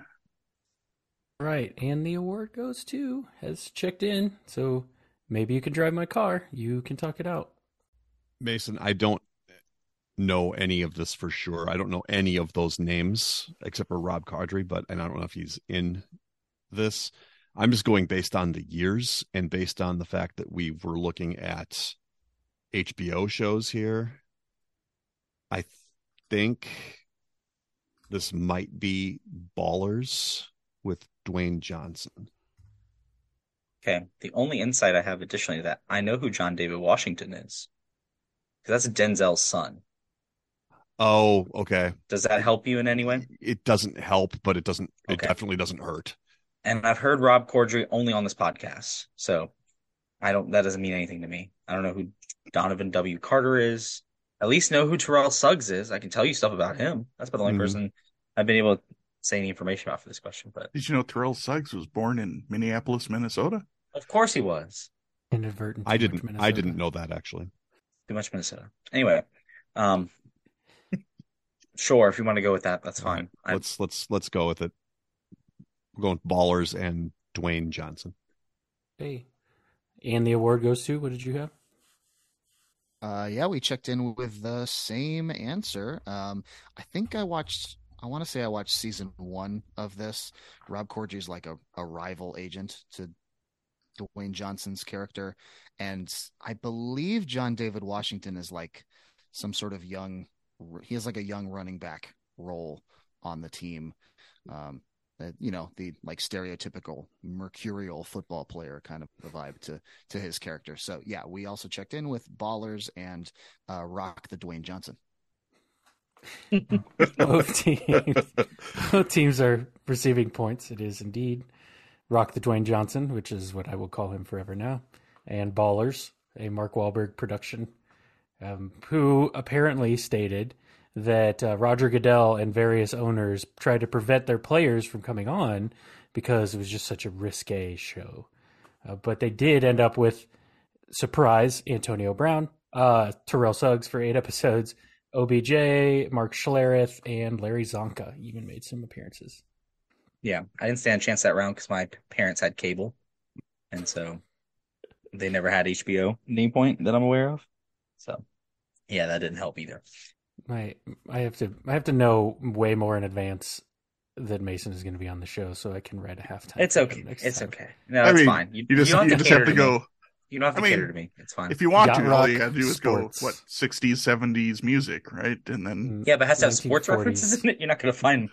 Right, and the award goes to has checked in, so maybe you can drive my car. You can talk it out. Mason, I don't know any of this for sure. I don't know any of those names except for Rob Corddry, but and I don't know if he's in this. I'm just going based on the years and based on the fact that we were looking at HBO shows here. I think this might be Ballers with Dwayne Johnson. Okay. The only insight I have additionally to that I know who John David Washington is. that's Denzel's son. Oh, okay. Does that help you in any way? It doesn't help, but it doesn't. It Okay. definitely doesn't hurt. And I've heard Rob Corddry only on this podcast. So I don't that doesn't mean anything to me. I don't know who Donovan W. Carter is. At least know who Terrell Suggs is. I can tell you stuff about him. That's about the only Mhm. person I've been able to say any information about for this question. But Did you know Terrell Suggs was born in Minneapolis, Minnesota? Of course he was. Inadvertent. I didn't. I didn't know that actually. Too much Minnesota. Anyway, um, Sure, if you want to go with that, that's fine. I, Let's let's let's go with it. We're going with ballers and Dwayne Johnson. Hey. And the award goes to, what did you have? Uh, yeah, we checked in with the same answer. Um, I think I watched. I want to say I watched season one of this. Rob Corddry is like a, a rival agent to Dwayne Johnson's character, and I believe John David Washington is like some sort of young. He has like a young running back role on the team. Um, that you know the like stereotypical mercurial football player kind of a vibe to to his character. So yeah, we also checked in with Ballers and uh, Rock the Dwayne Johnson. (laughs) Both teams, both teams are receiving points. It is indeed Rock the Dwayne Johnson, which is what I will call him forever now, and Ballers, a Mark Wahlberg production, um, who apparently stated that uh, Roger Goodell and various owners tried to prevent their players from coming on because it was just such a risque show. Uh, but they did end up with surprise Antonio Brown, uh, Terrell Suggs for eight (laughs) episodes, OBJ, Mark Schlereth, and Larry Csonka even made some appearances. Yeah, I didn't stand a chance that round because my parents had cable, and so they never had HBO at any point that I'm aware of. So yeah, that didn't help either. My, I have to, I have to know way more in advance that Mason is going to be on the show, so I can write a halftime. It's okay. next It's time. okay. No, I it's mean, fine. You just don't you just have cater to me. go. You don't have to I mean, cater to me. It's fine. If you want Yacht to, all you rock, gotta do is sports. go what sixties, seventies music, right? And then Mm, yeah, but it has to have sports references in it. You're not going to find.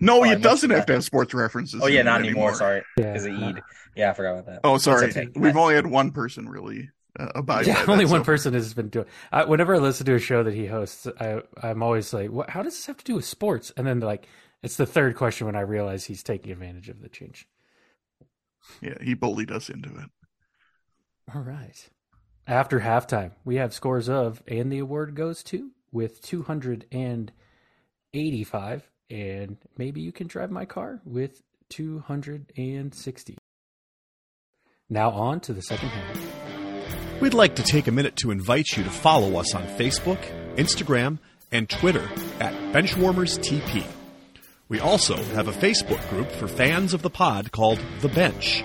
no, Oh, it missed doesn't have that. to have sports references. Oh yeah, in it not anymore. Sorry, Yeah. because of Ede. Yeah, I forgot about that. Oh, sorry. Okay. We've only had one person really uh, abide yeah, (laughs) only that, one so- person has been doing. I, whenever I listen to a show that he hosts, I I'm always like, "What? How does this have to do with sports?" And then like, it's the third question when I realize he's taking advantage of the change. Yeah, he bullied us into it. All right. After halftime, we have scores of, and the award goes to with 285, and maybe you can drive my car with 260. Now on to the second half. We'd like to take a minute to invite you to follow us on Facebook, Instagram, and Twitter at BenchwarmersTP. We also have a Facebook group for fans of the pod called The Bench.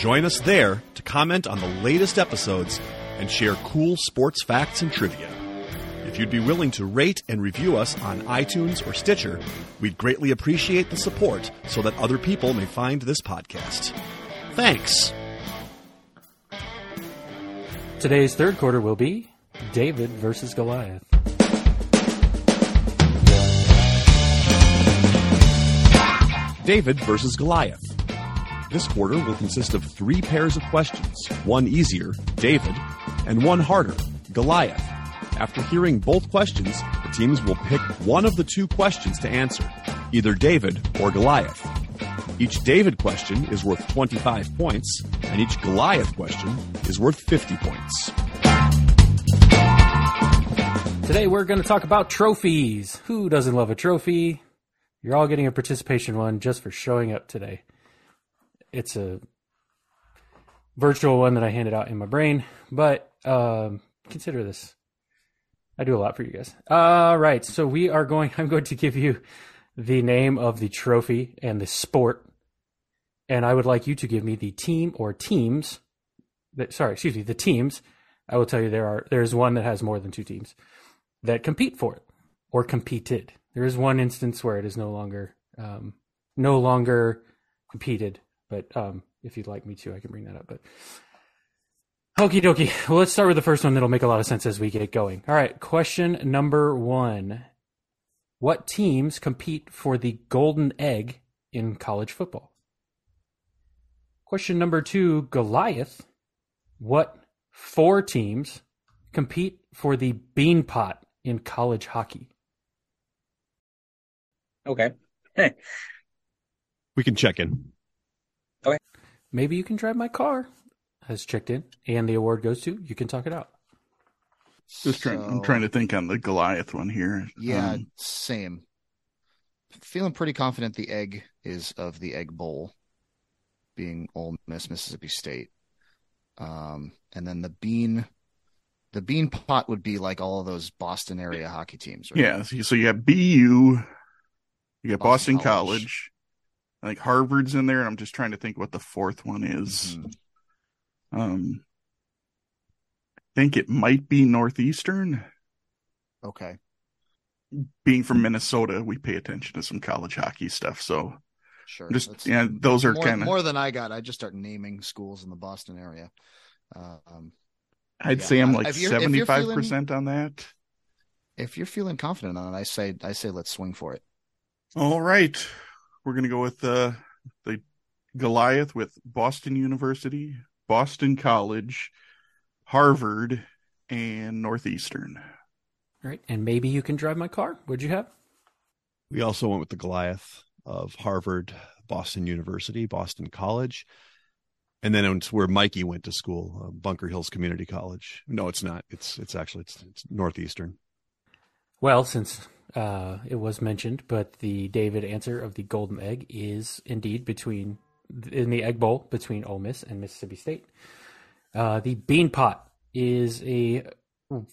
Join us there to comment on the latest episodes and share cool sports facts and trivia. If you'd be willing to rate and review us on iTunes or Stitcher, we'd greatly appreciate the support so that other people may find this podcast. Thanks. Today's third quarter will be David versus Goliath. David versus Goliath. This quarter will consist of three pairs of questions one easier, David, and one harder, Goliath. After hearing both questions, the teams will pick one of the two questions to answer, either David or Goliath. Each David question is worth 25 points, and each Goliath question is worth 50 points. Today we're going to talk about trophies. Who doesn't love a trophy? You're all getting a participation one just for showing up today. It's a virtual one that I handed out in my brain, but um, consider this. I do a lot for you guys. All right, so we are going. (laughs) I'm going to give you the name of the trophy and the sport, and I would like you to give me the team or teams. That sorry, excuse me, the teams. I will tell you there are there is one that has more than two teams that compete for it or competed. There is one instance where it is no longer um, no longer competed, but um, if you'd like me to, I can bring that up. But okie dokie. Well, let's start with the first one that'll make a lot of sense as we get going. All right, question number one: What teams compete for the golden egg in college football? Question number two: Goliath. What four teams compete for the bean pot in college hockey? Okay. Hey, (laughs) We can check in. Maybe you can drive my car. Has checked in, and the award goes to. You can talk it out. Just trying. I'm trying to think on the Goliath one here. Yeah, Um, same. Feeling pretty confident the egg is of the Egg Bowl, being Ole Miss, Mississippi State. Um, and then the bean, the bean pot would be like all of those Boston area hockey teams, right? Yeah. So, so you have BU, you got Boston, Boston College. College. Think Harvard's in there, and I'm just trying to think what the fourth one is. Mhm. Um, I think it might be Northeastern. Okay. Being from Minnesota, we pay attention to some college hockey stuff. So Sure. just That's yeah, those are kind of. more than I got. I just start naming schools in the Boston area. Um, I'd yeah, say I'm like if you're- if seventy five percent on that. if you're feeling confident on it, I say I say let's swing for it. All right, we're gonna go with uh, the Goliath with Boston University, Boston College, Harvard, and Northeastern. All right, and maybe you can drive my car. What'd you have? We also went with the Goliath of Harvard, Boston University, Boston College. And then it's where Mikey went to school, uh, Bunker Hills Community College. No, it's not. It's it's actually it's, it's Northeastern. Well, since uh, it was mentioned, but the David answer of the Golden Egg is indeed between in the Egg Bowl between Ole Miss and Mississippi State. Uh, the Bean Pot is a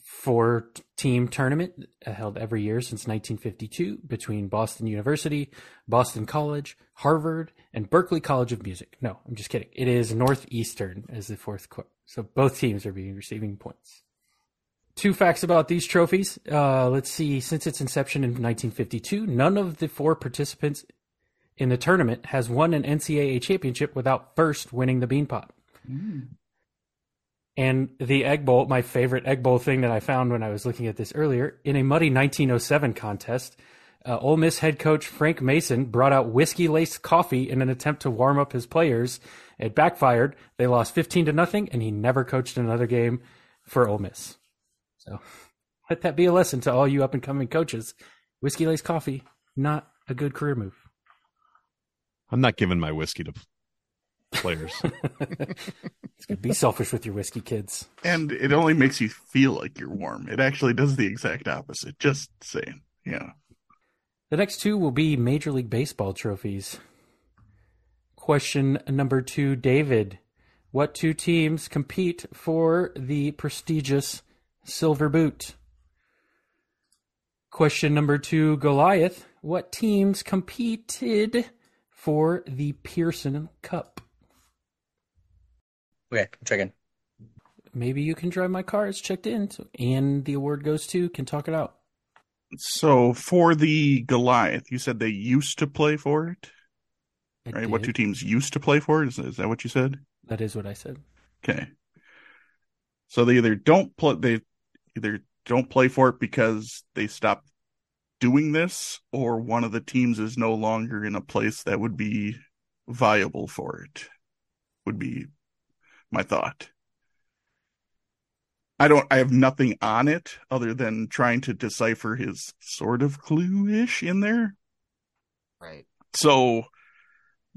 four-team tournament held every year since 1952 between Boston University, Boston College, Harvard, and Berklee College of Music. No, I'm just kidding. It is Northeastern as the fourth quote. So both teams are being receiving points two facts about these trophies. Uh, let's see. Since its inception in 1952, none of the four participants in the tournament has won an NCAA championship without first winning the Beanpot. And the Egg Bowl, my favorite Egg Bowl thing that I found when I was looking at this earlier, in a muddy 1907 contest, uh, Ole Miss head coach Frank Mason brought out whiskey laced coffee in an attempt to warm up his players. It backfired. They lost 15 to nothing, and he never coached another game for Ole Miss. So let that be a lesson to all you up and coming coaches. Whiskey laced coffee, not a good career move. I'm not giving my whiskey to players. (laughs) It's gonna be selfish with your whiskey kids. And it only makes you feel like you're warm. It actually does the exact opposite. Just saying. Yeah. The next two will be Major League Baseball trophies. Question number two, David. What two teams compete for the prestigious Silver Boot? Question number two, Goliath. What teams competed for the Pearson Cup? Okay, I'm checking. Maybe you can drive my car. It's checked in. So, and the award goes to can talk it out. So for the Goliath, you said they used to play for it, I right? What two teams used to play for it? Is, is that what you said? That is what I said. Okay. So they either don't play they either don't play for it because they stopped doing this, or one of the teams is no longer in a place that would be viable for it. Would be my thought. I don't I have nothing on it other than trying to decipher his sort of clue-ish in there. Right. So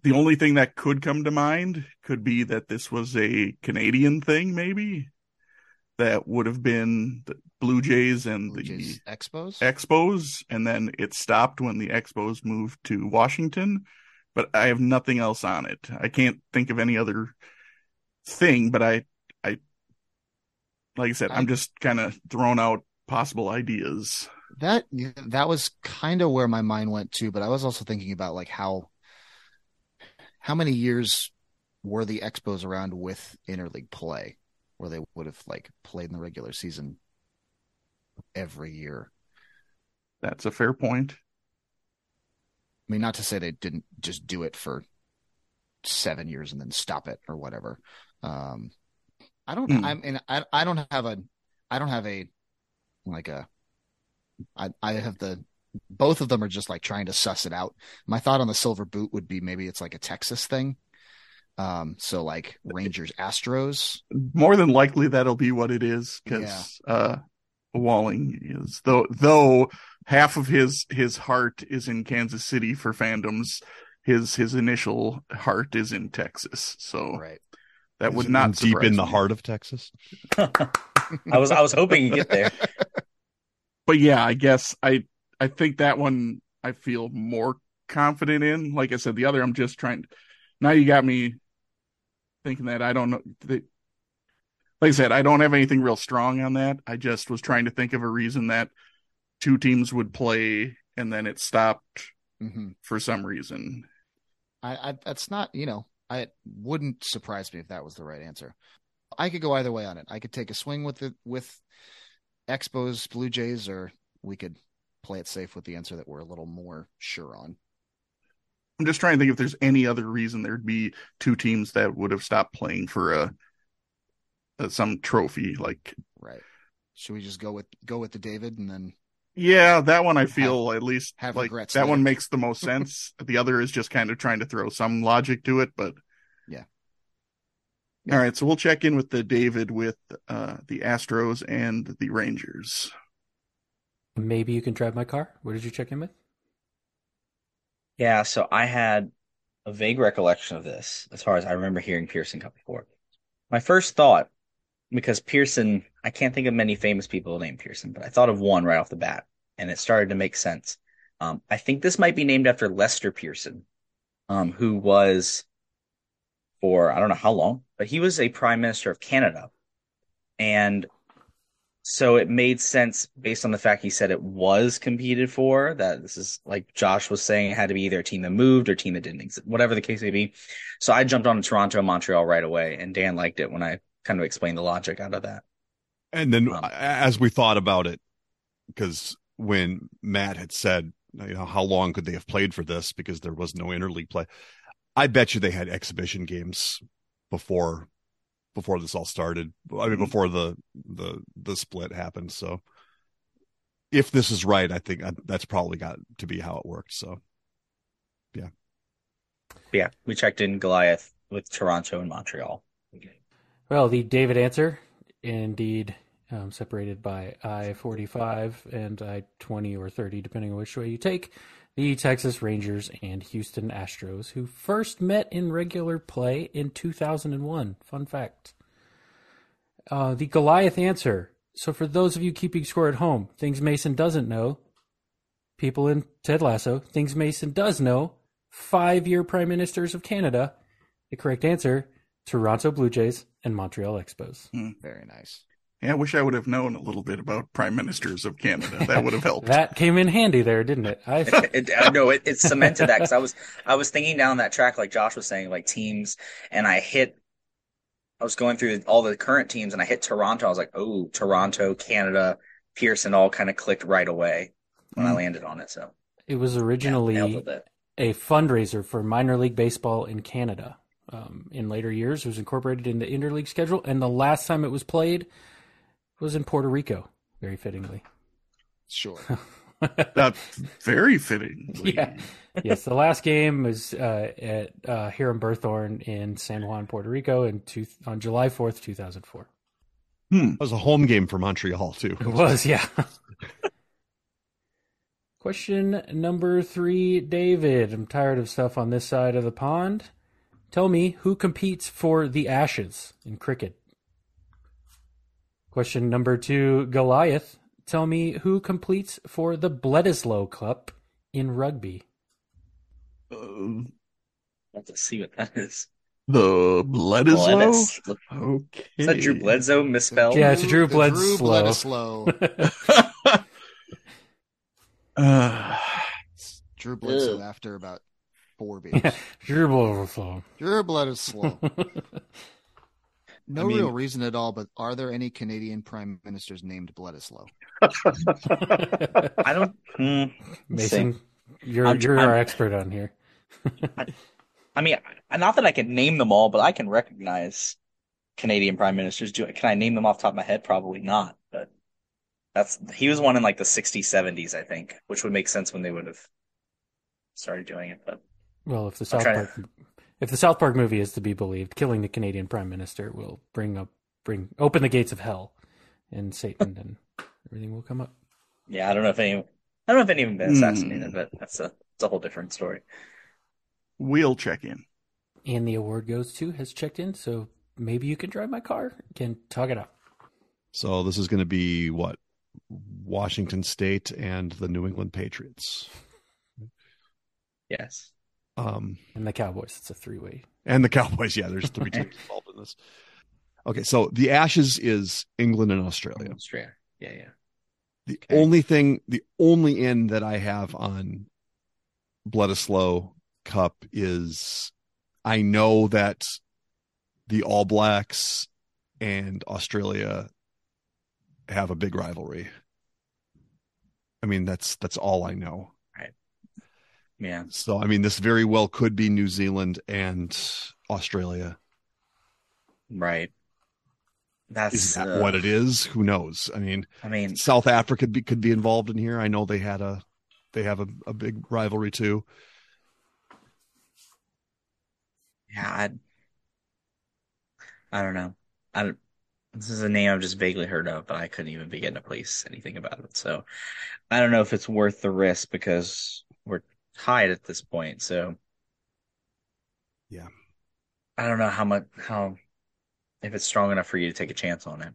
the only thing that could come to mind could be that this was a Canadian thing, maybe that would have been the Blue Jays and Blue the Jays Expos. Expos, and then it stopped when the Expos moved to Washington. But I have nothing else on it. I can't think of any other thing. But I, I, like I said, I'm just kind of throwing out possible ideas. that that was kind of where my mind went to, but I was also thinking about like how how many years were the Expos around with interleague play, where they would have like played in the regular season every year. That's a fair point. I mean, not to say they didn't just do it for seven years and then stop it or whatever. Um, I don't. Hmm. I mean, I I don't have a. I don't have a like a. I I have the. Both of them are just like trying to suss it out. My thought on the silver boot would be maybe it's like a Texas thing. Um, so like Rangers, Astros. more than likely that'll be what it is because uh walling is though though half of his his heart is in kansas city for fandoms his his initial heart is in texas so Right. that would it not deep surprise in the heart of Texas. (laughs) I was I was hoping you get there. (laughs) but yeah i guess i i think that one i feel more confident in like i said the other i'm just trying now you got me thinking that i don't know that like I said, I don't have anything real strong on that. I just was trying to think of a reason that two teams would play and then it stopped hmm for some reason. I, I that's not you know I it wouldn't surprise me if that was the right answer. I could go either way on it. I could take a swing with it with Expos Blue Jays, or we could play it safe with the answer that we're a little more sure on. I'm just trying to think if there's any other reason there'd be two teams that would have stopped playing for a, a some trophy. Like, Right? Should we just go with go with the David and then yeah, that one I feel at least have like regrets that one later. makes the most sense. (laughs) the other is just kind of trying to throw some logic to it, but Yeah. All right, so we'll check in with the David with uh the Astros and the Rangers. Maybe you can drive my car. What did you check in with? Yeah, so I had a vague recollection of this as far as I remember hearing Pearson come before. My first thought, because Pearson, I can't think of many famous people named Pearson, but I thought of one right off the bat, and it started to make sense. Um, I think this might be named after Lester Pearson, um, who was for I don't know how long, but he was a prime minister of Canada. And so it made sense based on the fact he said it was competed for, that this is like Josh was saying, it had to be either a team that moved or a team that didn't exist, whatever the case may be. So I jumped on to Toronto and Montreal right away, and Dan liked it when I kind of explained the logic out of that. And then Um, as we thought about it, because when Matt had said, you know, how long could they have played for this because there was no interleague play? I bet you they had exhibition games before before this all started. I mean, Mhm. before the the the split happened. So if this is right, I think uh, that's probably got to be how it worked. So yeah, yeah, we checked in Goliath with Toronto and Montreal. Well, the David answer, indeed, um, separated by I 45 and I 20 or 30, depending on which way you take. The Texas Rangers and Houston Astros, who first met in regular play in 2001. Fun fact. Uh, the Goliath answer. So, for those of you keeping score at home, things Mason doesn't know, people in Ted Lasso, things Mason does know, five year Prime Ministers of Canada. The correct answer Toronto Blue Jays and Montreal Expos. very nice. Yeah, I wish I would have known a little bit about prime ministers of Canada. That would have helped. (laughs) That came in handy there, didn't it? I (laughs) it, uh, no, it, it cemented that because I was I was thinking down that track like Josh was saying, like teams, and I hit. I was going through all the current teams, and I hit Toronto. I was like, "Oh, Toronto, Canada, Pearson, all kind of clicked right away when I Mm. landed on it." So it was originally nailed it a fundraiser for minor league baseball in Canada. Um, in later years, it was incorporated in the interleague schedule, and the last time it was played was in Puerto Rico. Very fittingly. Sure. (laughs) That's very fitting. Yeah. yes, the last game was uh, at uh, Hiram Bithorn in San Juan, Puerto Rico, in two, on July fourth, two thousand four. Hmm. it was a home game for Montreal too. It was, yeah. (laughs) Question number three, David. I'm tired of stuff on this side of the pond. Tell me who competes for the Ashes in cricket. Question number two, Goliath. Tell me who completes for the Bledisloe Cup in rugby. Uh, Let's see what that is. the Bledisloe. Bledis- Okay. Is that Drew Bledsoe misspelled? Yeah, it's Drew The Drew Bledsoe. Bledisloe. (laughs) uh, Drew Bledsoe Ugh. after about four beers. Drew Bledsoe. Drew Bledsoe. (laughs) No I mean- real reason at all, but are there any Canadian prime ministers named Bledisloe? I don't. Hmm. Mason, you're I'm- you're I'm- our expert on here. I mean, not that I can name them all, but I can recognize Canadian prime ministers. Do can I name them off the top of my head? Probably not. But that's he was one in like the 60s, 70s, I think, which would make sense when they would have started doing it. But Well, if the South trying to- Park if the South Park movie is to be believed, killing the Canadian Prime Minister will bring up bring open the gates of hell and Satan and everything will come up. yeah, I don't know if any. I don't know if any of been assassinated, hmm. but that's a it's a whole different story. we'll check in. And the award goes to has checked in, so maybe you can drive my car. Can talk it out. So this is going to be what Washington State and the New England Patriots, Yes. Um, And the Cowboys, it's a three way. and the Cowboys. Yeah, there's three teams (laughs) involved in this. Okay, so the Ashes is England and Australia. Australia. Yeah, yeah. The Okay. only thing, the only end that I have on Bledisloe Cup is I know that the All Blacks and Australia have a big rivalry. I mean, that's that's all I know. Yeah. So, I mean, this very well could be New Zealand and Australia. Right. That's Is that uh, what it is? Who knows? I mean, I mean, South Africa could be, could be involved in here. I know they had a they have a, a big rivalry too. yeah, I, I don't know. I don't, this is a name I've just vaguely heard of, but I couldn't even begin to place anything about it. So I don't know if it's worth the risk because tied at this point. So Yeah. I don't know how much how if it's strong enough for you to take a chance on it.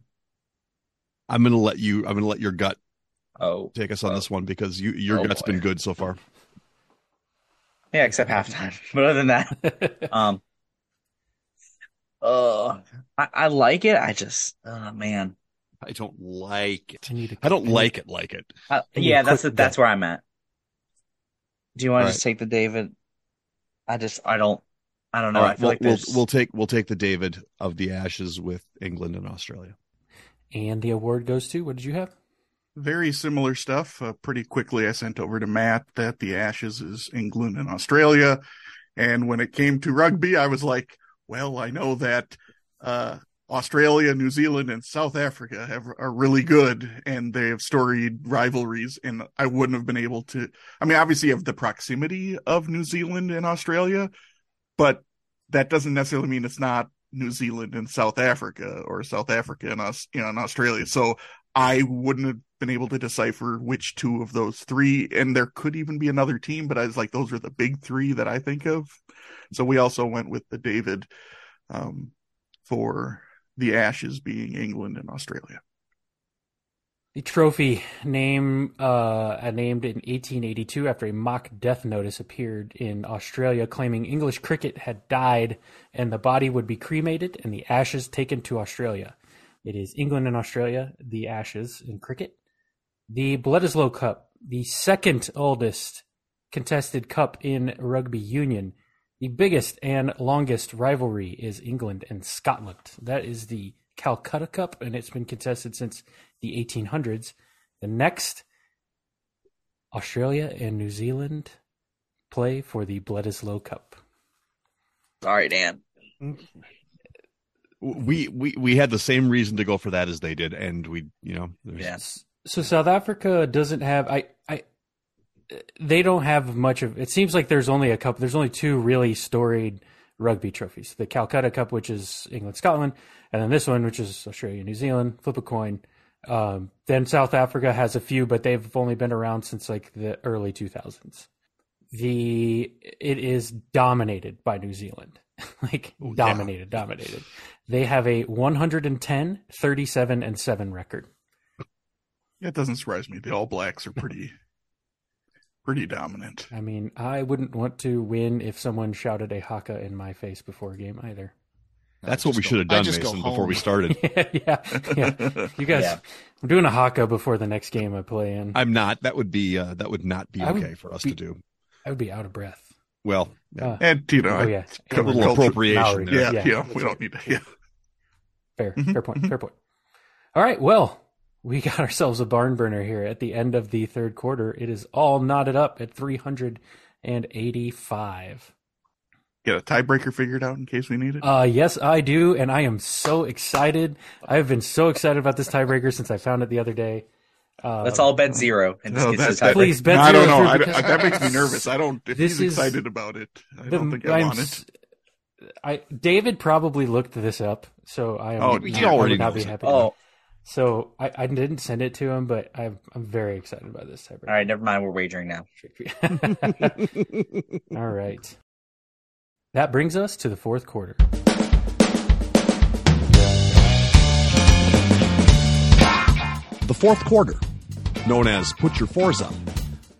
I'm gonna let you. I'm gonna let your gut Oh, take us on this one because you your Oh, gut's boy. been good so far. yeah, except halftime. (laughs) But other than that, (laughs) um, uh, I, I like it. I just, oh man, I don't like it. I need to- I don't need- like it. Like it. I, I yeah, that's quick that's where I'm at. Do you want to All just take the David? I just, I don't, I don't know. All I feel we'll, like we'll we'll take we'll take the David of the Ashes with England and Australia. And the award goes to what did you have? Very similar stuff. Uh, pretty quickly, I sent over to Matt that the Ashes is England and Australia. And when it came to rugby, I was like, well, I know that uh, Australia, New Zealand, and South Africa have, are really good and they have storied rivalries. And I wouldn't have been able to. I mean, obviously, have the proximity of New Zealand and Australia, but that doesn't necessarily mean it's not New Zealand and South Africa or South Africa and us, you know, Australia. So I wouldn't have been able to decipher which two of those three, and there could even be another team, but I was like, those are the big three that I think of. So we also went with the David um, for the Ashes being England and Australia. The trophy name uh, named in 1882 after a mock death notice appeared in Australia claiming English cricket had died and the body would be cremated and the ashes taken to Australia. It is England and Australia, the ashes in cricket. The Bledisloe Cup, the second oldest contested cup in rugby union. The biggest and longest rivalry is England and Scotland. That is the Calcutta Cup, and it's been contested since the 1800s. The next, Australia and New Zealand play for the Bledisloe Cup. sorry, Dan. We we we had the same reason to go for that as they did, and we you know there's, Yeah. So South Africa doesn't have I I they don't have much of it seems like there's only a couple there's only two really storied rugby trophies. The Calcutta Cup which is England Scotland and then this one which is Australia New Zealand. Flip a coin. Um, then South Africa has a few but they've only been around since like the early 2000s. The it is dominated by New Zealand. (laughs) like Oh, yeah. dominated, dominated. They have a 110, 37 and 7 record. It doesn't surprise me. The All Blacks are pretty, pretty dominant. I mean, I wouldn't want to win if someone shouted a haka in my face before a game either. that's what we just should have done, Mason, before we started. (laughs) yeah, yeah. You guys, Yeah. I'm doing a haka before the next game I play in. I, I'm not. That would be uh, that would not be I would okay for us be- to do. I would be out of breath. Well, yeah, Uh, And you know, oh yeah, a a little culture- appropriation there. yeah, Yeah, yeah, we don't need to. Yeah. fair, Mm-hmm. fair point, fair point. All right, well, we got (laughs) ourselves a barn burner here at the end of the third quarter. It is all knotted up at 385. Get a tiebreaker figured out in case we need it. Uh, yes, I do, and I am so excited. I've been so excited about this tiebreaker since I found it the other day. Uh, Let's all bet zero and just No, get that- to the that- tiebreaker. Please, bet No, I don't know. I, because- I- that makes me nervous. I don't. (laughs) If This he's is- excited about it, I the- don't think I I'm want it. I David probably looked this up, so I am. Oh, I he already would not be happy. Oh, so I, I didn't send it to him, but I'm I'm very excited about this all tiebreaker. right. Never mind. We're wagering now. (laughs) All right. That brings us to the fourth quarter. The fourth quarter, known as Put Your Fours Up.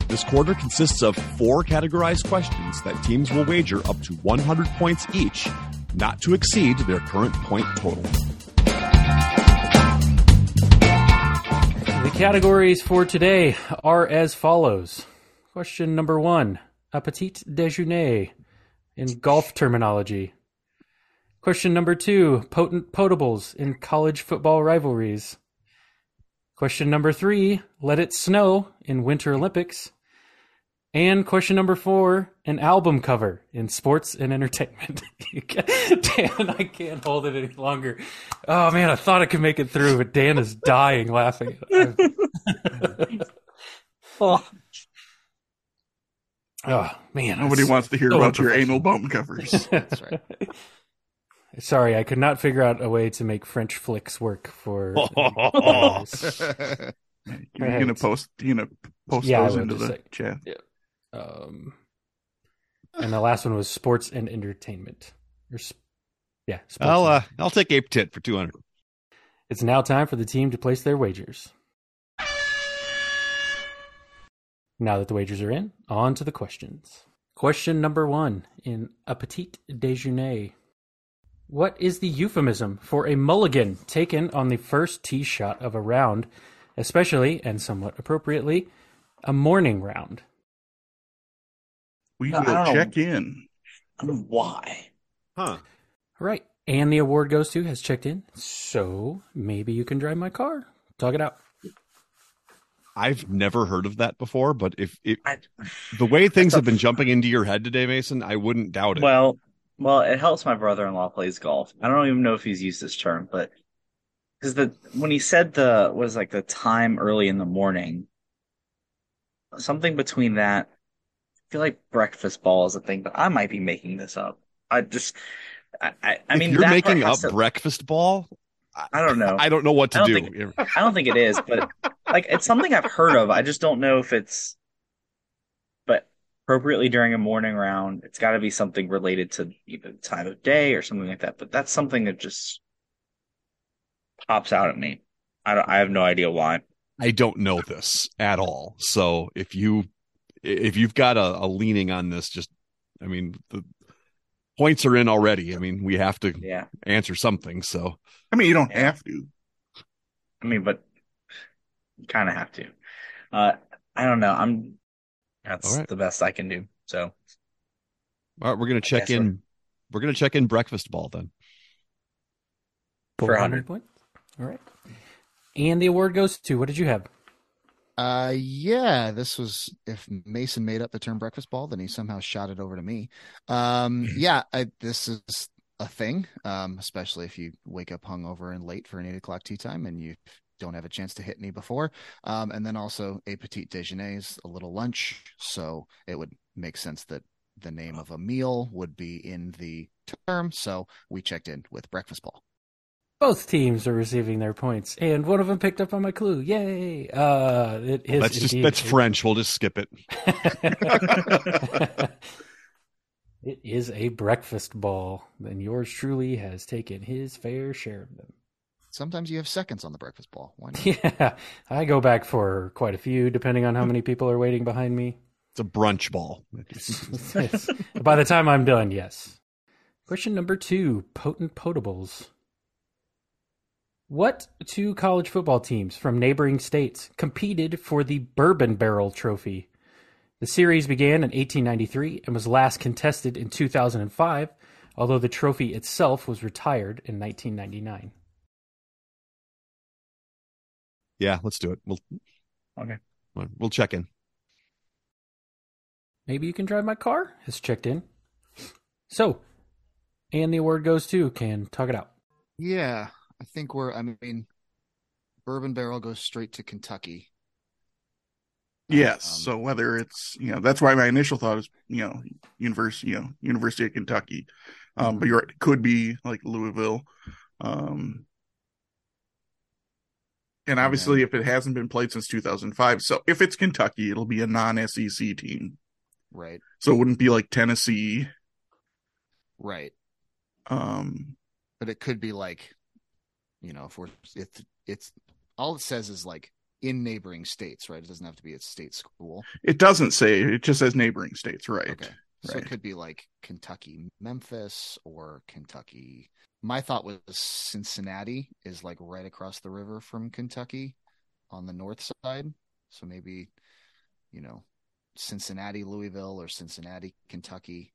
This quarter consists of four categorized questions that teams will wager up to 100 points each, not to exceed their current point total. The categories for today are as follows. Question number one A petit déjeuner in golf terminology. Question number two Potent potables in college football rivalries. Question number three Let it snow in Winter Olympics. And question number four, an album cover in sports and entertainment. (laughs) Dan, I can't hold it any longer. Oh man, I thought I could make it through, but Dan is dying laughing. (laughs) oh. oh man, Nobody I'm wants to hear so about your anal bump covers. (laughs) That's right. Sorry, I could not figure out a way to make French flicks work for. Oh. You're gonna post, you gonna post Yeah, those into the say- chat. Um, and the last one was sports and entertainment. Or, yeah, sports I'll uh, I'll take Ape Tit for two hundred. It's now time for the team to place their wagers. Now that the wagers are in, on to the questions. Question number one in a petit déjeuner. What is the euphemism for a mulligan taken on the first tee shot of a round, especially and somewhat appropriately, a morning round? We No, I will don't know. check in. I don't know why. Huh. Right. And the award goes to has checked in, so maybe you can drive my car. Talk it out. I've never heard of that before, but if, if I, the way things have been jumping into your head today, Mason, I wouldn't doubt it. well, well, it helps my brother-in-law plays golf. I don't even know if he's used this term, but because the when he said the was like the time early in the morning, something between that. I feel like breakfast ball is a thing, but I might be making this up. I just, I, I, I mean, you're making up to- breakfast ball. I don't know. (laughs) I don't know what to I do. don't I don't think it is, but like it's something I've heard of. I just don't know if it's but appropriately during a morning round, it's got to be something related to either the time of day or something like that. But that's something that just pops out at me. I don't, I have no idea why. I don't know this at all. So if you if you've got a, a leaning on this, just I mean the points are in already. I mean we have to Yeah. answer something. So I mean, you don't Yeah. have to. I mean, but you kind of have to. Uh, I don't know. I'm that's All right. the best I can do. So all right, we're gonna check guess we're- in. We're gonna check in breakfast ball then. For 400 points. All right. And the award goes to, what did you have? Uh, yeah, this was if Mason made up the term breakfast ball, then he somehow shot it over to me. Um, (laughs) yeah, I, this is a thing, um, especially if you wake up hungover and late for an eight o'clock tee time and you don't have a chance to hit any before. Um, and then also a petit déjeuner is a little lunch, so it would make sense that the name of a meal would be in the term. So we checked in with breakfast ball. Both teams are receiving their points, and one of them picked up on my clue. Yay! Uh, it is that's just that's a- French. We'll just skip it. (laughs) it is a breakfast ball, and yours truly has taken his fair share of them. Sometimes you have seconds on the breakfast ball. Why not? Yeah, I go back for quite a few, depending on how many people are waiting behind me. It's a brunch ball. (laughs) By the time I'm done, yes. Question number two Potent Potables. What two college football teams from neighboring states competed for the Bourbon Barrel Trophy? The series began in 1893 and was last contested in 2005, although the trophy itself was retired in 1999. Yeah, let's do it. We'll Okay. we'll check in. Maybe you can drive my car? Has checked in. So, and the award goes to can talk it out. Yeah, I think we're. I mean, Bourbon Barrel goes straight to Kentucky. Yes. Um, so whether it's you know that's why my initial thought is you know university you know University of Kentucky, um, but you're right, it could be like Louisville, um, and obviously if it hasn't been played since 2005, so if it's Kentucky, it'll be a non-SEC team, Right, so it wouldn't be like Tennessee. right. Um, But it could be like, you know, if we're it's it's all it says is like in neighboring states, right? It doesn't have to be a state school. it doesn't say; it just says neighboring states, right? Okay. So right. it could be like Kentucky, Memphis, or Kentucky. My thought was Cincinnati is like right across the river from Kentucky. on the north side. So maybe, you know, Cincinnati, Louisville, or Cincinnati, Kentucky.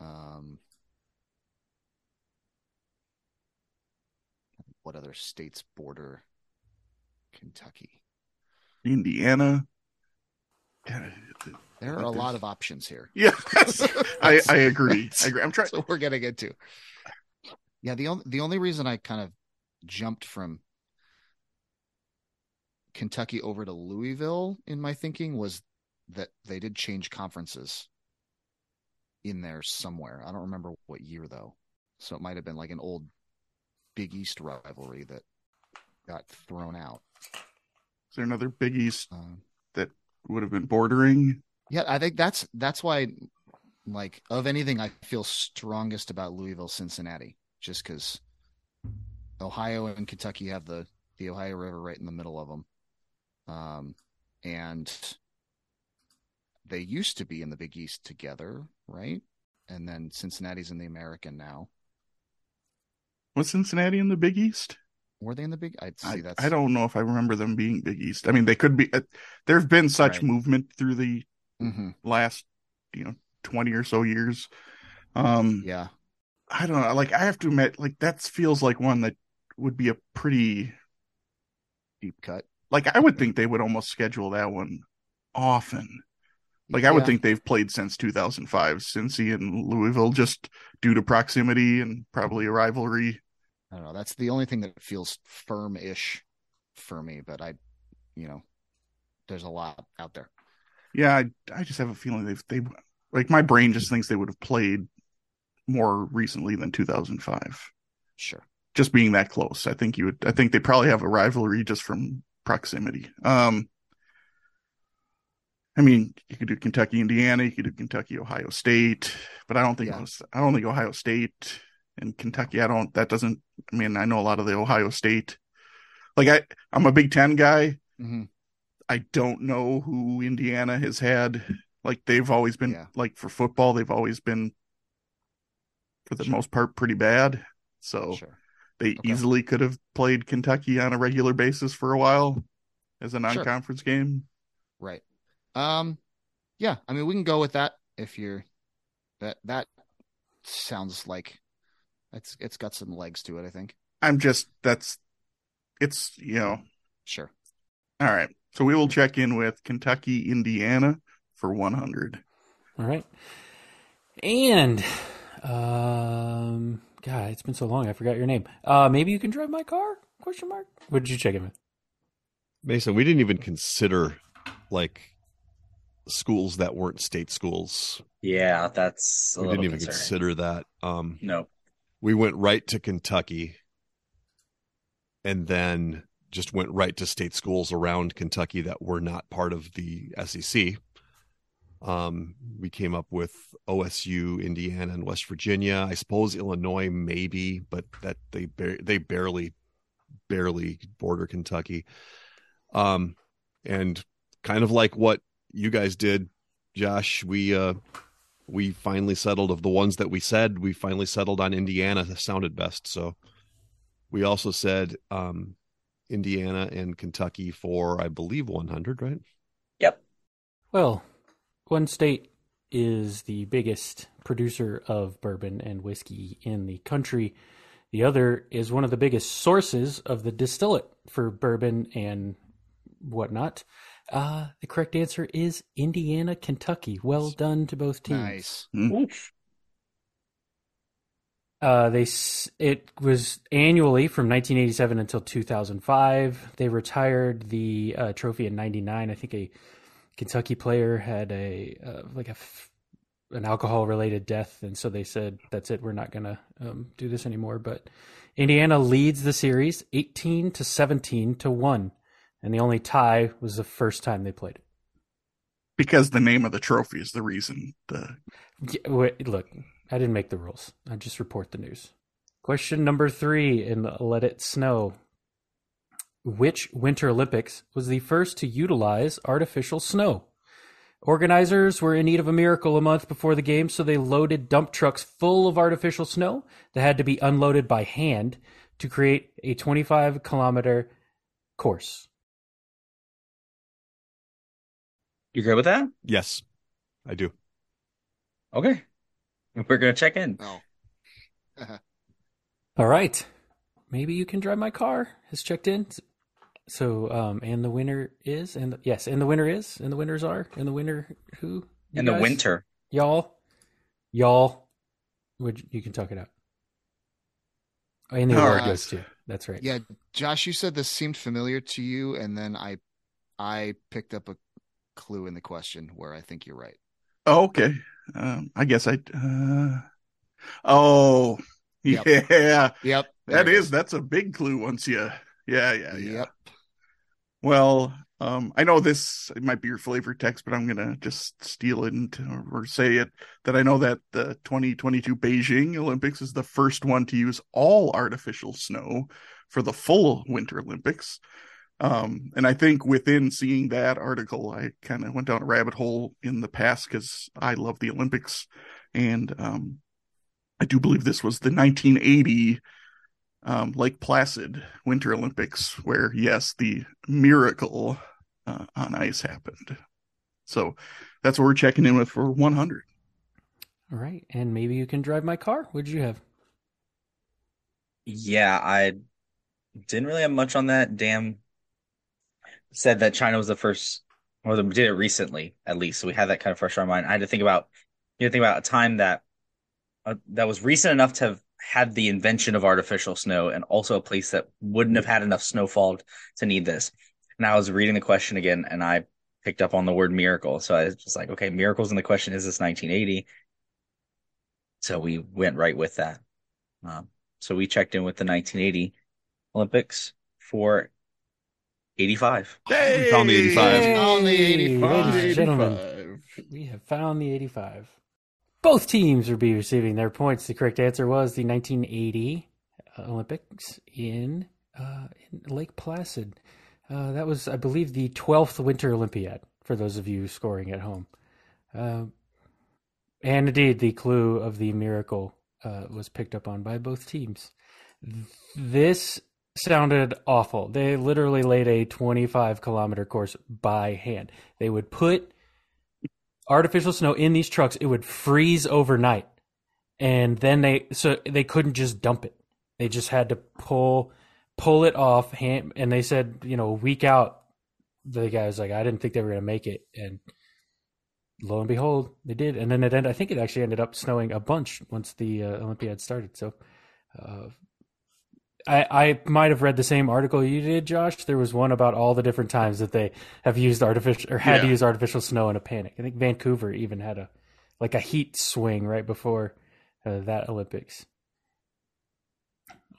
Um, what other states border Kentucky? Indiana. There are a lot of options here. Yeah, I, I agree. (laughs) I agree. I'm trying. So we're gonna get to. Yeah, the only the only reason I kind of jumped from Kentucky over to Louisville in my thinking was that they did change conferences in there somewhere. I don't remember what year though. So it might have been like an old Big East rivalry that got thrown out. Is there another Big East Um, that would have been bordering? yeah, I think that's that's why like of anything I feel strongest about Louisville Cincinnati just cuz Ohio and Kentucky have the the Ohio River right in the middle of them. Um and they used to be in the Big East together, right? And then Cincinnati's in the American now. Was Cincinnati in the Big East? Were they in the Big? I'd see I, that's I don't know if I remember them being Big East. I mean, they could be. Uh, there have been such Right. movement through the Mhm. last, you know, twenty or so years. Um, Yeah. I don't know. Like, I have to admit, like that feels like one that would be a pretty. Deep cut. Like, I would think they would almost schedule that one often. Like, I would Yeah. think they've played since 2005, Cincy and Louisville, just due to proximity and probably a rivalry. I don't know. That's the only thing that feels firm-ish for me, but I, you know, there's a lot out there. Yeah, I, I just have a feeling they've they like my brain just thinks they would have played more recently than 2005. Sure. Just being that close, I think you would. I think they probably have a rivalry just from proximity. Um, I mean, you could do Kentucky, Indiana, you could do Kentucky, Ohio State, but I don't think Yeah. I don't think Ohio State and Kentucky. I don't. That doesn't. I mean, I know a lot of the Ohio State. Like I, I'm a Big Ten guy. hmm I don't know who Indiana has had. Like they've always been Yeah. like for football, they've always been for the most part pretty bad. So Sure. they Okay. easily could have played Kentucky on a regular basis for a while as a non-conference game. Right. Um. Yeah. I mean, we can go with that if you're that. That sounds like it's it's got some legs to it. I think. I'm just that's it's you know Sure. all right. So we will check in with Kentucky, Indiana for 100. All right. And um God, it's been so long I forgot your name. Uh maybe you can drive my car? Question mark. What did you check in with? Mason, we didn't even consider like schools that weren't state schools. Yeah, that's a we didn't even concerning. consider that. Um, No. We went right to Kentucky and then just went right to state schools around Kentucky that were not part of the SEC. Um, we came up with OSU, Indiana, and West Virginia. I suppose Illinois, maybe, but that they bar- they barely, barely border Kentucky. Um, and kind of like what you guys did, Josh, we uh, we finally settled of the ones that we said we finally settled on indiana that sounded best so we also said um indiana and kentucky for i believe 100 right Yep. Well, one state is the biggest producer of bourbon and whiskey in the country. The other is one of the biggest sources of the distillate for bourbon and whatnot. Uh, the correct answer is Indiana, Kentucky. Well done to both teams. Nice. Oof. Uh, they it was annually from 1987 until 2005. They retired the uh, trophy in '99. I think a Kentucky player had a uh, like a f- an alcohol related death, and so they said that's it. We're not gonna um, do this anymore. But Indiana leads the series 18 to 17 to one, and the only tie was the first time they played it. Because the name of the trophy is the reason the Yeah, wait, look, I didn't make the rules. I just report the news. Question number three in Let It Snow. Which Winter Olympics was the first to utilize artificial snow? Organizers were in need of a miracle a month before the game, so they loaded dump trucks full of artificial snow that had to be unloaded by hand to create a 25 kilometer course. You good with that? Yes, I do. Okay. We're gonna check in. Oh. (laughs) All right. Maybe you can drive my car has checked in. So, um, and the winner is, and the, yes, and the winner is, and the winners are, and the winner who? You In the winter. y'all, y'all. Would you can talk it out? Oh, And the All award goes to. That's right. Yeah, Josh, you said this seemed familiar to you, and then I, I picked up a clue in the question where I think you're right. Oh, okay. Um, I guess I. Uh... Oh, Yep. yeah. Yep, That there is that's a big clue. Once you, yeah, yeah, yeah. Yep. Well, um, I know this it might be your flavor text, but I'm gonna just steal it and, or say it that I know that the 2022 Beijing Olympics is the first one to use all artificial snow for the full Winter Olympics. Um, and I think within seeing that article, I kind of went down a rabbit hole in the past because I love the Olympics, and um, I do believe this was the 1980 um, Lake Placid Winter Olympics, where yes, the miracle uh, on ice happened. So that's what we're checking in with for 100. All right, and maybe you can drive my car. What did you have? Yeah, I didn't really have much on that. Damn said that China was the first, or they did it recently, at least. So we had that kind of fresh on our mind. I had to think about, you to think about a time that uh, that was recent enough to have had the invention of artificial snow, and also a place that wouldn't have had enough snowfall to need this. And I was reading the question again, and I picked up on the word miracle. So I was just like, okay, miracles in the question is this 1980? So we went right with that. Um, so we checked in with the 1980 Olympics for 85. We found the 85. Yay! On the Ladies 85. and gentlemen, we have found the 85. Both teams will be receiving their points. The correct answer was the 1980 Olympics in, uh, in Lake Placid. Uh, that was, I believe, the 12th Winter Olympiad for those of you scoring at home. Uh, and indeed, the clue of the miracle uh, was picked up on by both teams. This sounded awful. They literally laid a 25 kilometer course by hand. They would put artificial snow in these trucks. It would freeze overnight. And then they, so they couldn't just dump it. They just had to pull, pull it off hand. And they said, you know, a week out, the guy was like, I didn't think they were going to make it. And lo and behold, they did. And then it ended, I think it actually ended up snowing a bunch once the uh, Olympiad started. So, uh, I, I might have read the same article you did, Josh. There was one about all the different times that they have used artificial or had to use artificial snow in a panic. I think Vancouver even had a like a heat swing right before uh, that Olympics.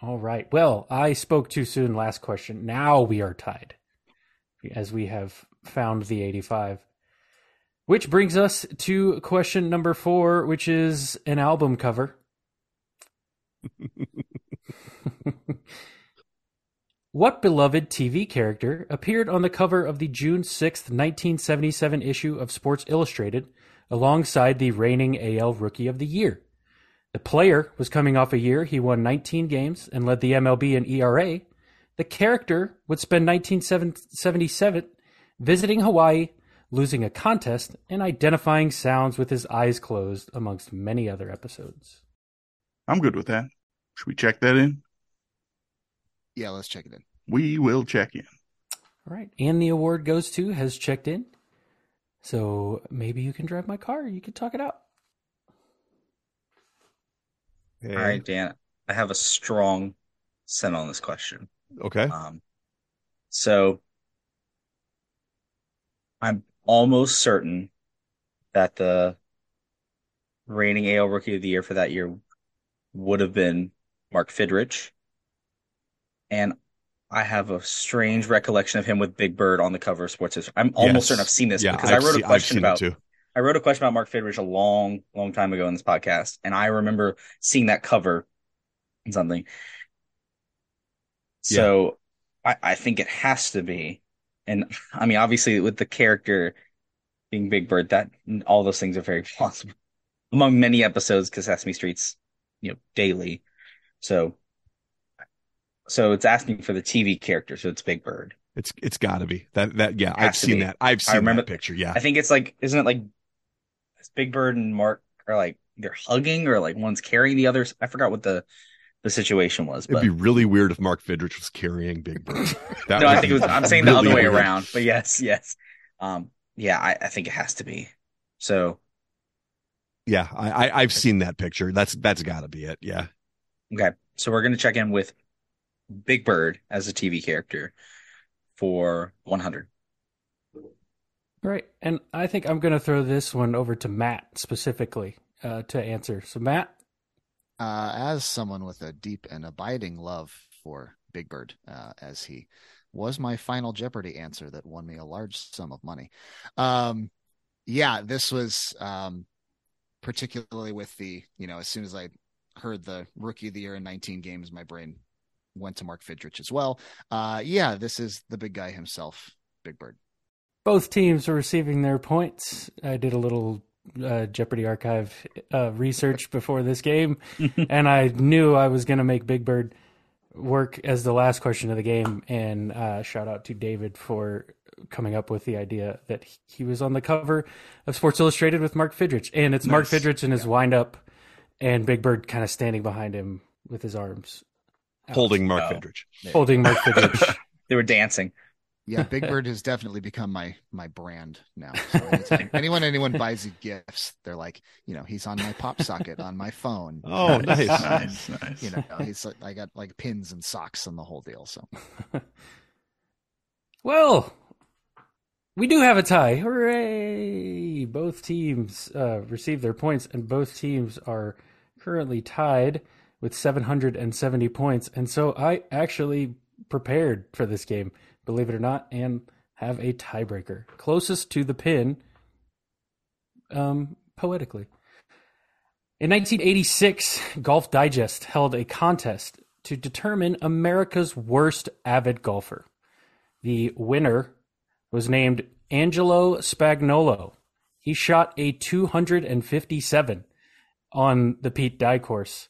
All right. Well, I spoke too soon last question. Now we are tied as we have found the 85. Which brings us to question number 4, which is an album cover. (laughs) (laughs) What beloved TV character appeared on the cover of the June 6th, 1977 issue of Sports Illustrated alongside the reigning AL Rookie of the Year? The player was coming off a year he won 19 games and led the MLB in ERA. The character would spend 1977 visiting Hawaii, losing a contest, and identifying sounds with his eyes closed, amongst many other episodes. I'm good with that. Should we check that in? Yeah, let's check it in. We will check in. All right. And the award goes to has checked in. So maybe you can drive my car. You can talk it out. All right, Dan, I have a strong sent on this question. Okay. Um, so I'm almost certain that the reigning AL Rookie of the Year for that year would have been Mark Fidrych. And I have a strange recollection of him with Big Bird on the cover of Sports History. I'm almost Yes. certain I've seen this yeah, because I've I wrote a question about. I wrote a question about Mark Fidrych a long, long time ago in this podcast, and I remember seeing that cover and something. So I, I think it has to be. And I mean, obviously, with the character being Big Bird, that all those things are very (laughs) possible among many episodes because Sesame Street's, you know, daily. So, so it's asking for the TV character, so it's Big Bird. It's it's got to be that that yeah. I've seen be. that. I've seen remember- that picture. Yeah. I think it's like, isn't it like Big Bird and Mark are like they're hugging or like one's carrying the other. I forgot what the the situation was, It'd be really weird if Mark Fidrych was carrying Big Bird. (laughs) That no, I think it was. I'm saying the really other way weird. around, but yes, yes. Um, yeah, I, I think it has to be. So Yeah, I, I I've seen that picture. That's that's got to be it. Yeah. okay, so we're gonna check in with Big Bird as a TV character for 100. Right. And I think I'm going to throw this one over to Matt specifically uh, to answer. So, Matt, Uh, as someone with a deep and abiding love for Big Bird, uh, as he was my final Jeopardy answer that won me a large sum of money. Um, yeah, this was um, particularly with the, you know, as soon as I heard the rookie of the year in 19 games, my brain went to Mark Fidrych as well. Uh, yeah, this is the big guy himself, Big Bird. both teams are receiving their points. I did a little uh, Jeopardy archive uh, research before this game, (laughs) and I knew I was going to make Big Bird work as the last question of the game. And uh, shout out to David for coming up with the idea that he was on the cover of Sports Illustrated with Mark Fidrych, and it's Mark Nice. Fidrich in his windup, and Big Bird kind of standing behind him with his arms out, Holding Mark Oh. Fidrych. holding Mark Fidrych. (laughs) They were dancing. Yeah, Big Bird has definitely become my my brand now. So anytime, (laughs) anyone anyone buys you gifts, they're like, you know, he's on my pop socket on my phone. (laughs) Oh, nice. nice, nice. You know, he's like, I got like pins and socks and the whole deal. So Well, we do have a tie. Hooray! Both teams uh, received their points, and both teams are currently tied with 770 points. And so I actually prepared for this game, believe it or not, and have a tiebreaker. Closest to the pin, um, poetically. In 1986, Golf Digest held a contest to determine America's worst avid golfer. The winner was named Angelo Spagnolo. He shot a 257 on the Pete Dye course.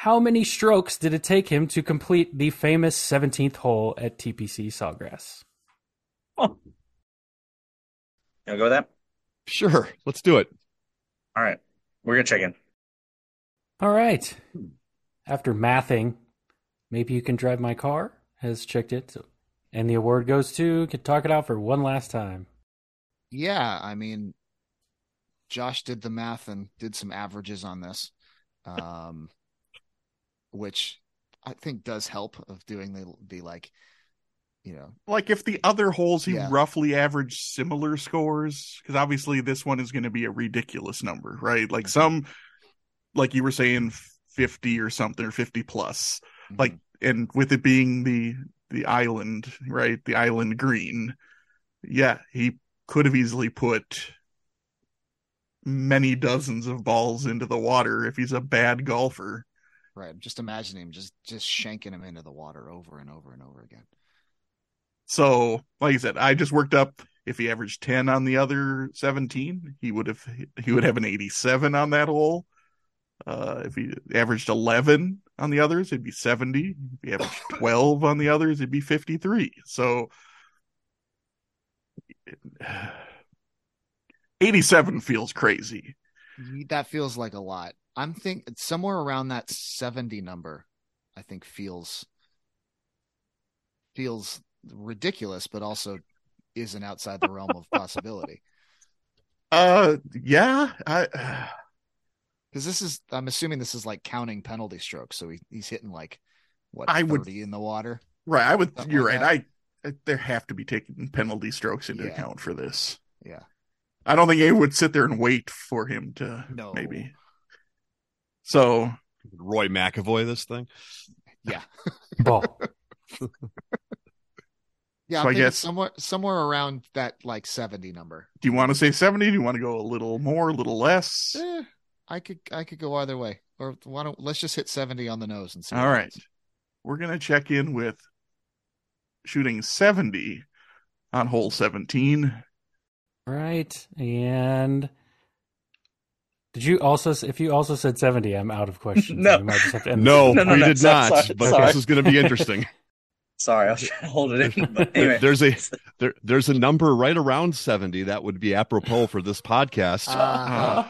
How many strokes did it take him to complete the famous 17th hole at TPC Sawgrass? You wanna go with that? Sure. Let's do it. All right, we're gonna check in. All right. After mathing, maybe you can drive my car has checked it. So, and the award goes to can talk it out for one last time. yeah, I mean, Josh did the math and did some averages on this, um, which I think does help of doing the the like, you know, like if the other holes he Yeah. roughly averaged similar scores because obviously this one is going to be a ridiculous number right? Like mm-hmm. some like you were saying 50 or something or 50 plus. Mm-hmm. Like and with it being the the island right? The island green. Yeah he could have easily put many dozens of balls into the water if he's a bad golfer right. Just imagine him just just shanking him into the water over and over and over again. So, like I said, I just worked up if he averaged 10 on the other 17, he would have he would have an 87 on that hole. Uh if he averaged 11 on the others, it'd be 70. If he averaged (laughs) 12 on the others, it'd be 53. So (sighs) 87 feels crazy. That feels like a lot. I'm think somewhere around that 70 number, I think feels feels ridiculous, but also isn't outside the realm of possibility. (laughs) Uh yeah, I (sighs) Because this is, I'm assuming this is like counting penalty strokes. So he, he's hitting like what I 30 would- in the water. right, I would you're like right. I, I there have to be taking penalty strokes into Yeah. account for this. Yeah. I don't think anyone would sit there and wait for him to No. maybe. So Roy McAvoy, this thing. Yeah. (laughs) Ball. Yeah. So I'm I thinking guess- somewhere somewhere around that like 70 number. do you want to say 70? Do you want to go a little more, a little less? Eh, I could I could go either way. Or why don't let's just hit 70 on the nose and see. All right, happens. We're going to check in with shooting 70 on hole 17. Right. And did you also, if you also said 70, I'm out of questions. (laughs) No. We might just have to end No. (laughs) No, no, we no, did sorry, not. sorry, but sorry. this is going to be interesting. (laughs) Sorry, I was trying to hold it in. But anyway, there's a there, there's a number right around 70 that would be apropos for this podcast. Uh,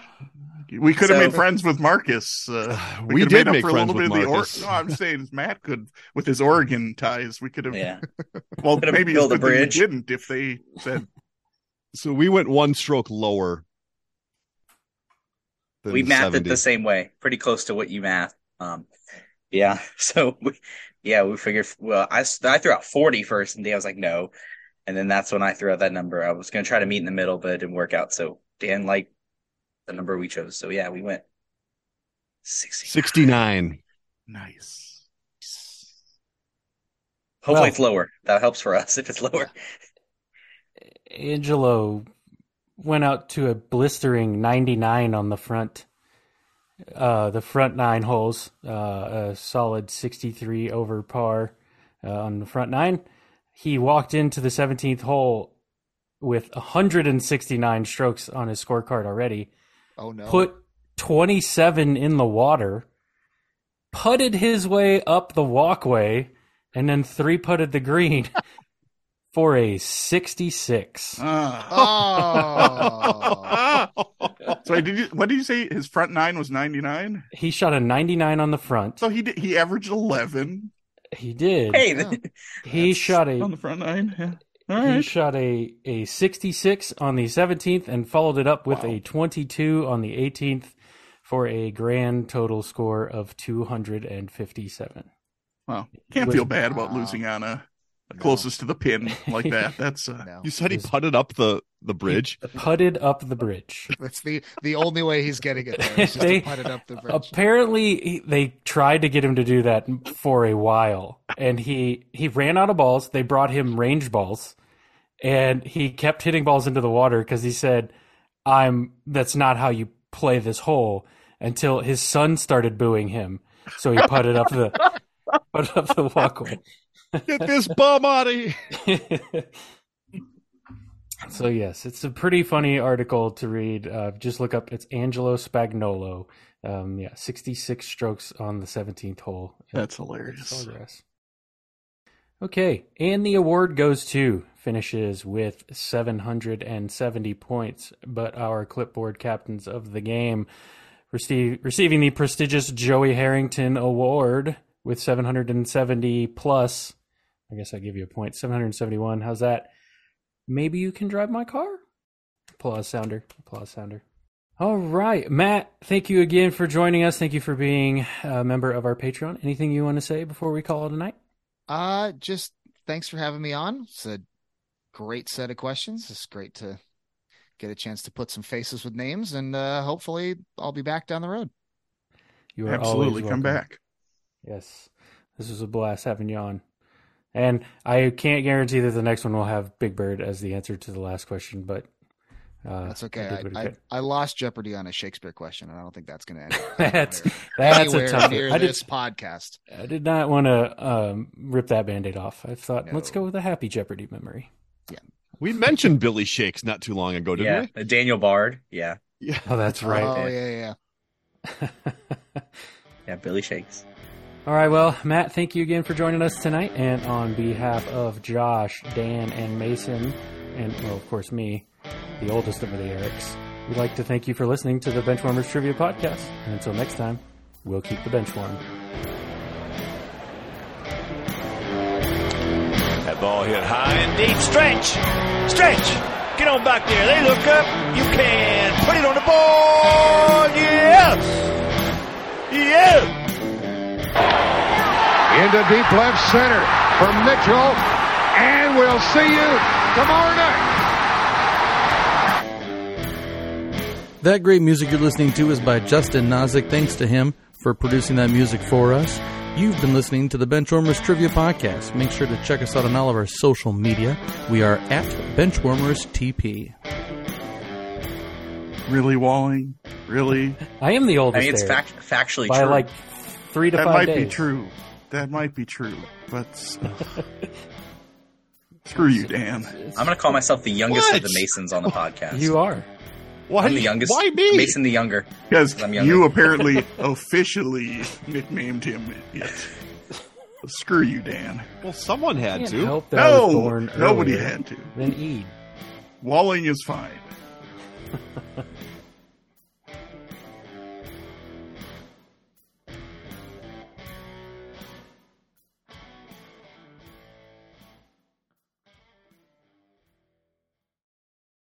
We could have So- made friends with Marcus. Uh, we (sighs) could have did made up make for a friends little with bit of the or- No, I'm saying Matt could with his Oregon ties. We could have. yeah. Well, Could have maybe it's built a good that we bridge. didn't if they said so we went one stroke lower. Than we mathed 70. it the same way, pretty close to what you math. Um, yeah. (laughs) So we, yeah, we figured. Well, I I threw out 40 first, and Dan was like, no, and then that's when I threw out that number. I was gonna try to meet in the middle, but it didn't work out. So Dan liked the number we chose. So yeah, we went 60. 69. nice. Hopefully Well- it's lower. That helps for us if it's lower. (laughs) Angelo went out to a blistering 99 on the front. Uh, the front nine holes, uh, a solid 63 over par uh, on the front nine. He walked into the 17th hole with 169 strokes on his scorecard already. oh no. Put 27 in the water, putted his way up the walkway, and then three putted the green (laughs) for a 66. Ah. Oh. (laughs) So did you? What did you say? His front nine was 99. He shot a 99 on the front. So he did, he averaged 11 He did. Hey, Yeah. (laughs) he shot a on the front nine. Yeah. All he shot a a 66 on the 17th and followed it up with Wow. a 22 on the 18th for a grand total score of 257. Well, can't Was- feel bad about Wow. losing on a, a No. closest to the pin like (laughs) that. That's uh, No. You said he putted up the, the bridge. Putted up the bridge. (laughs) That's the the only way he's getting it there. Is just They- to put it up the bridge. Apparently, he- they tried to get him to do that for a while, and he he ran out of balls. They brought him range balls, and he kept hitting balls into the water because he said, "I'm that's not how you play this hole." Until his son started booing him, so he putted up the (laughs) put up the walkway. Get this bum out of here. (laughs) so yes, it's a pretty funny article to read. Uh, just look up. It's Angelo Spagnolo. Um, yeah, sixty-six strokes on the seventeenth hole. that's hilarious. Okay, and the award goes to finishes with 770 points, but our clipboard captains of the game receive, receiving the prestigious Joey Harrington Award with 770 plus. I guess I give you a point. 771. How's that? Maybe you can drive my car. Applause sounder. Applause sounder. All right, Matt. Thank you again for joining us. Thank you for being a member of our Patreon. Anything you want to say before we call it a night? Uh, just thanks for having me on. It's a great set of questions. It's great to get a chance to put some faces with names, and uh, hopefully I'll be back down the road. You are Absolutely, come back. Yes, this was a blast having you on. And I can't guarantee that the next one will have Big Bird as the answer to the last question, but uh, That's okay. I, I I. I lost Jeopardy on a Shakespeare question, and I don't think that's going to end. (laughs) That's anywhere- that's anywhere a tough. near I did, this podcast. I did not want to um, rip that band-aid off. I thought No. let's go with a happy Jeopardy memory. Yeah, we mentioned Billy Shakes not too long ago, didn't we? yeah, Daniel Bard. Yeah. Yeah. Oh, that's right. Oh yeah, yeah. yeah, (laughs) Billy Shakes. All right, well, Matt, thank you again for joining us tonight. And on behalf of Josh, Dan, and Mason, and, well, of course, me, the oldest of the Erics, we'd like to thank you for listening to the Benchwarmers Trivia Podcast. And until next time, we'll keep the bench warm. That ball hit high and deep. Stretch! Stretch! Get on back there. They look up. You can put it on the board. Yes! Yes! Into deep left center for Mitchell, and we'll see you tomorrow night. That great music you're listening to is by Justin Nozick. Thanks to him for producing that music for us. You've been listening to the Benchwarmers Trivia Podcast. Make sure to check us out on all of our social media. We are at Benchwarmers TP. Really, Walling? Really? I am the I oldest mean, it's fact, factually by true. like three to That five might days. be true. That might be true. But (laughs) screw you, Dan. I'm going to call myself the youngest of the Masons on the podcast. You are. Why? I'm the youngest. Why me? Mason the younger. Because you (laughs) apparently officially nicknamed him it. Screw you, Dan. Well, someone had to. help that I was No, born nobody had to. Then Eid. Walling is fine. (laughs)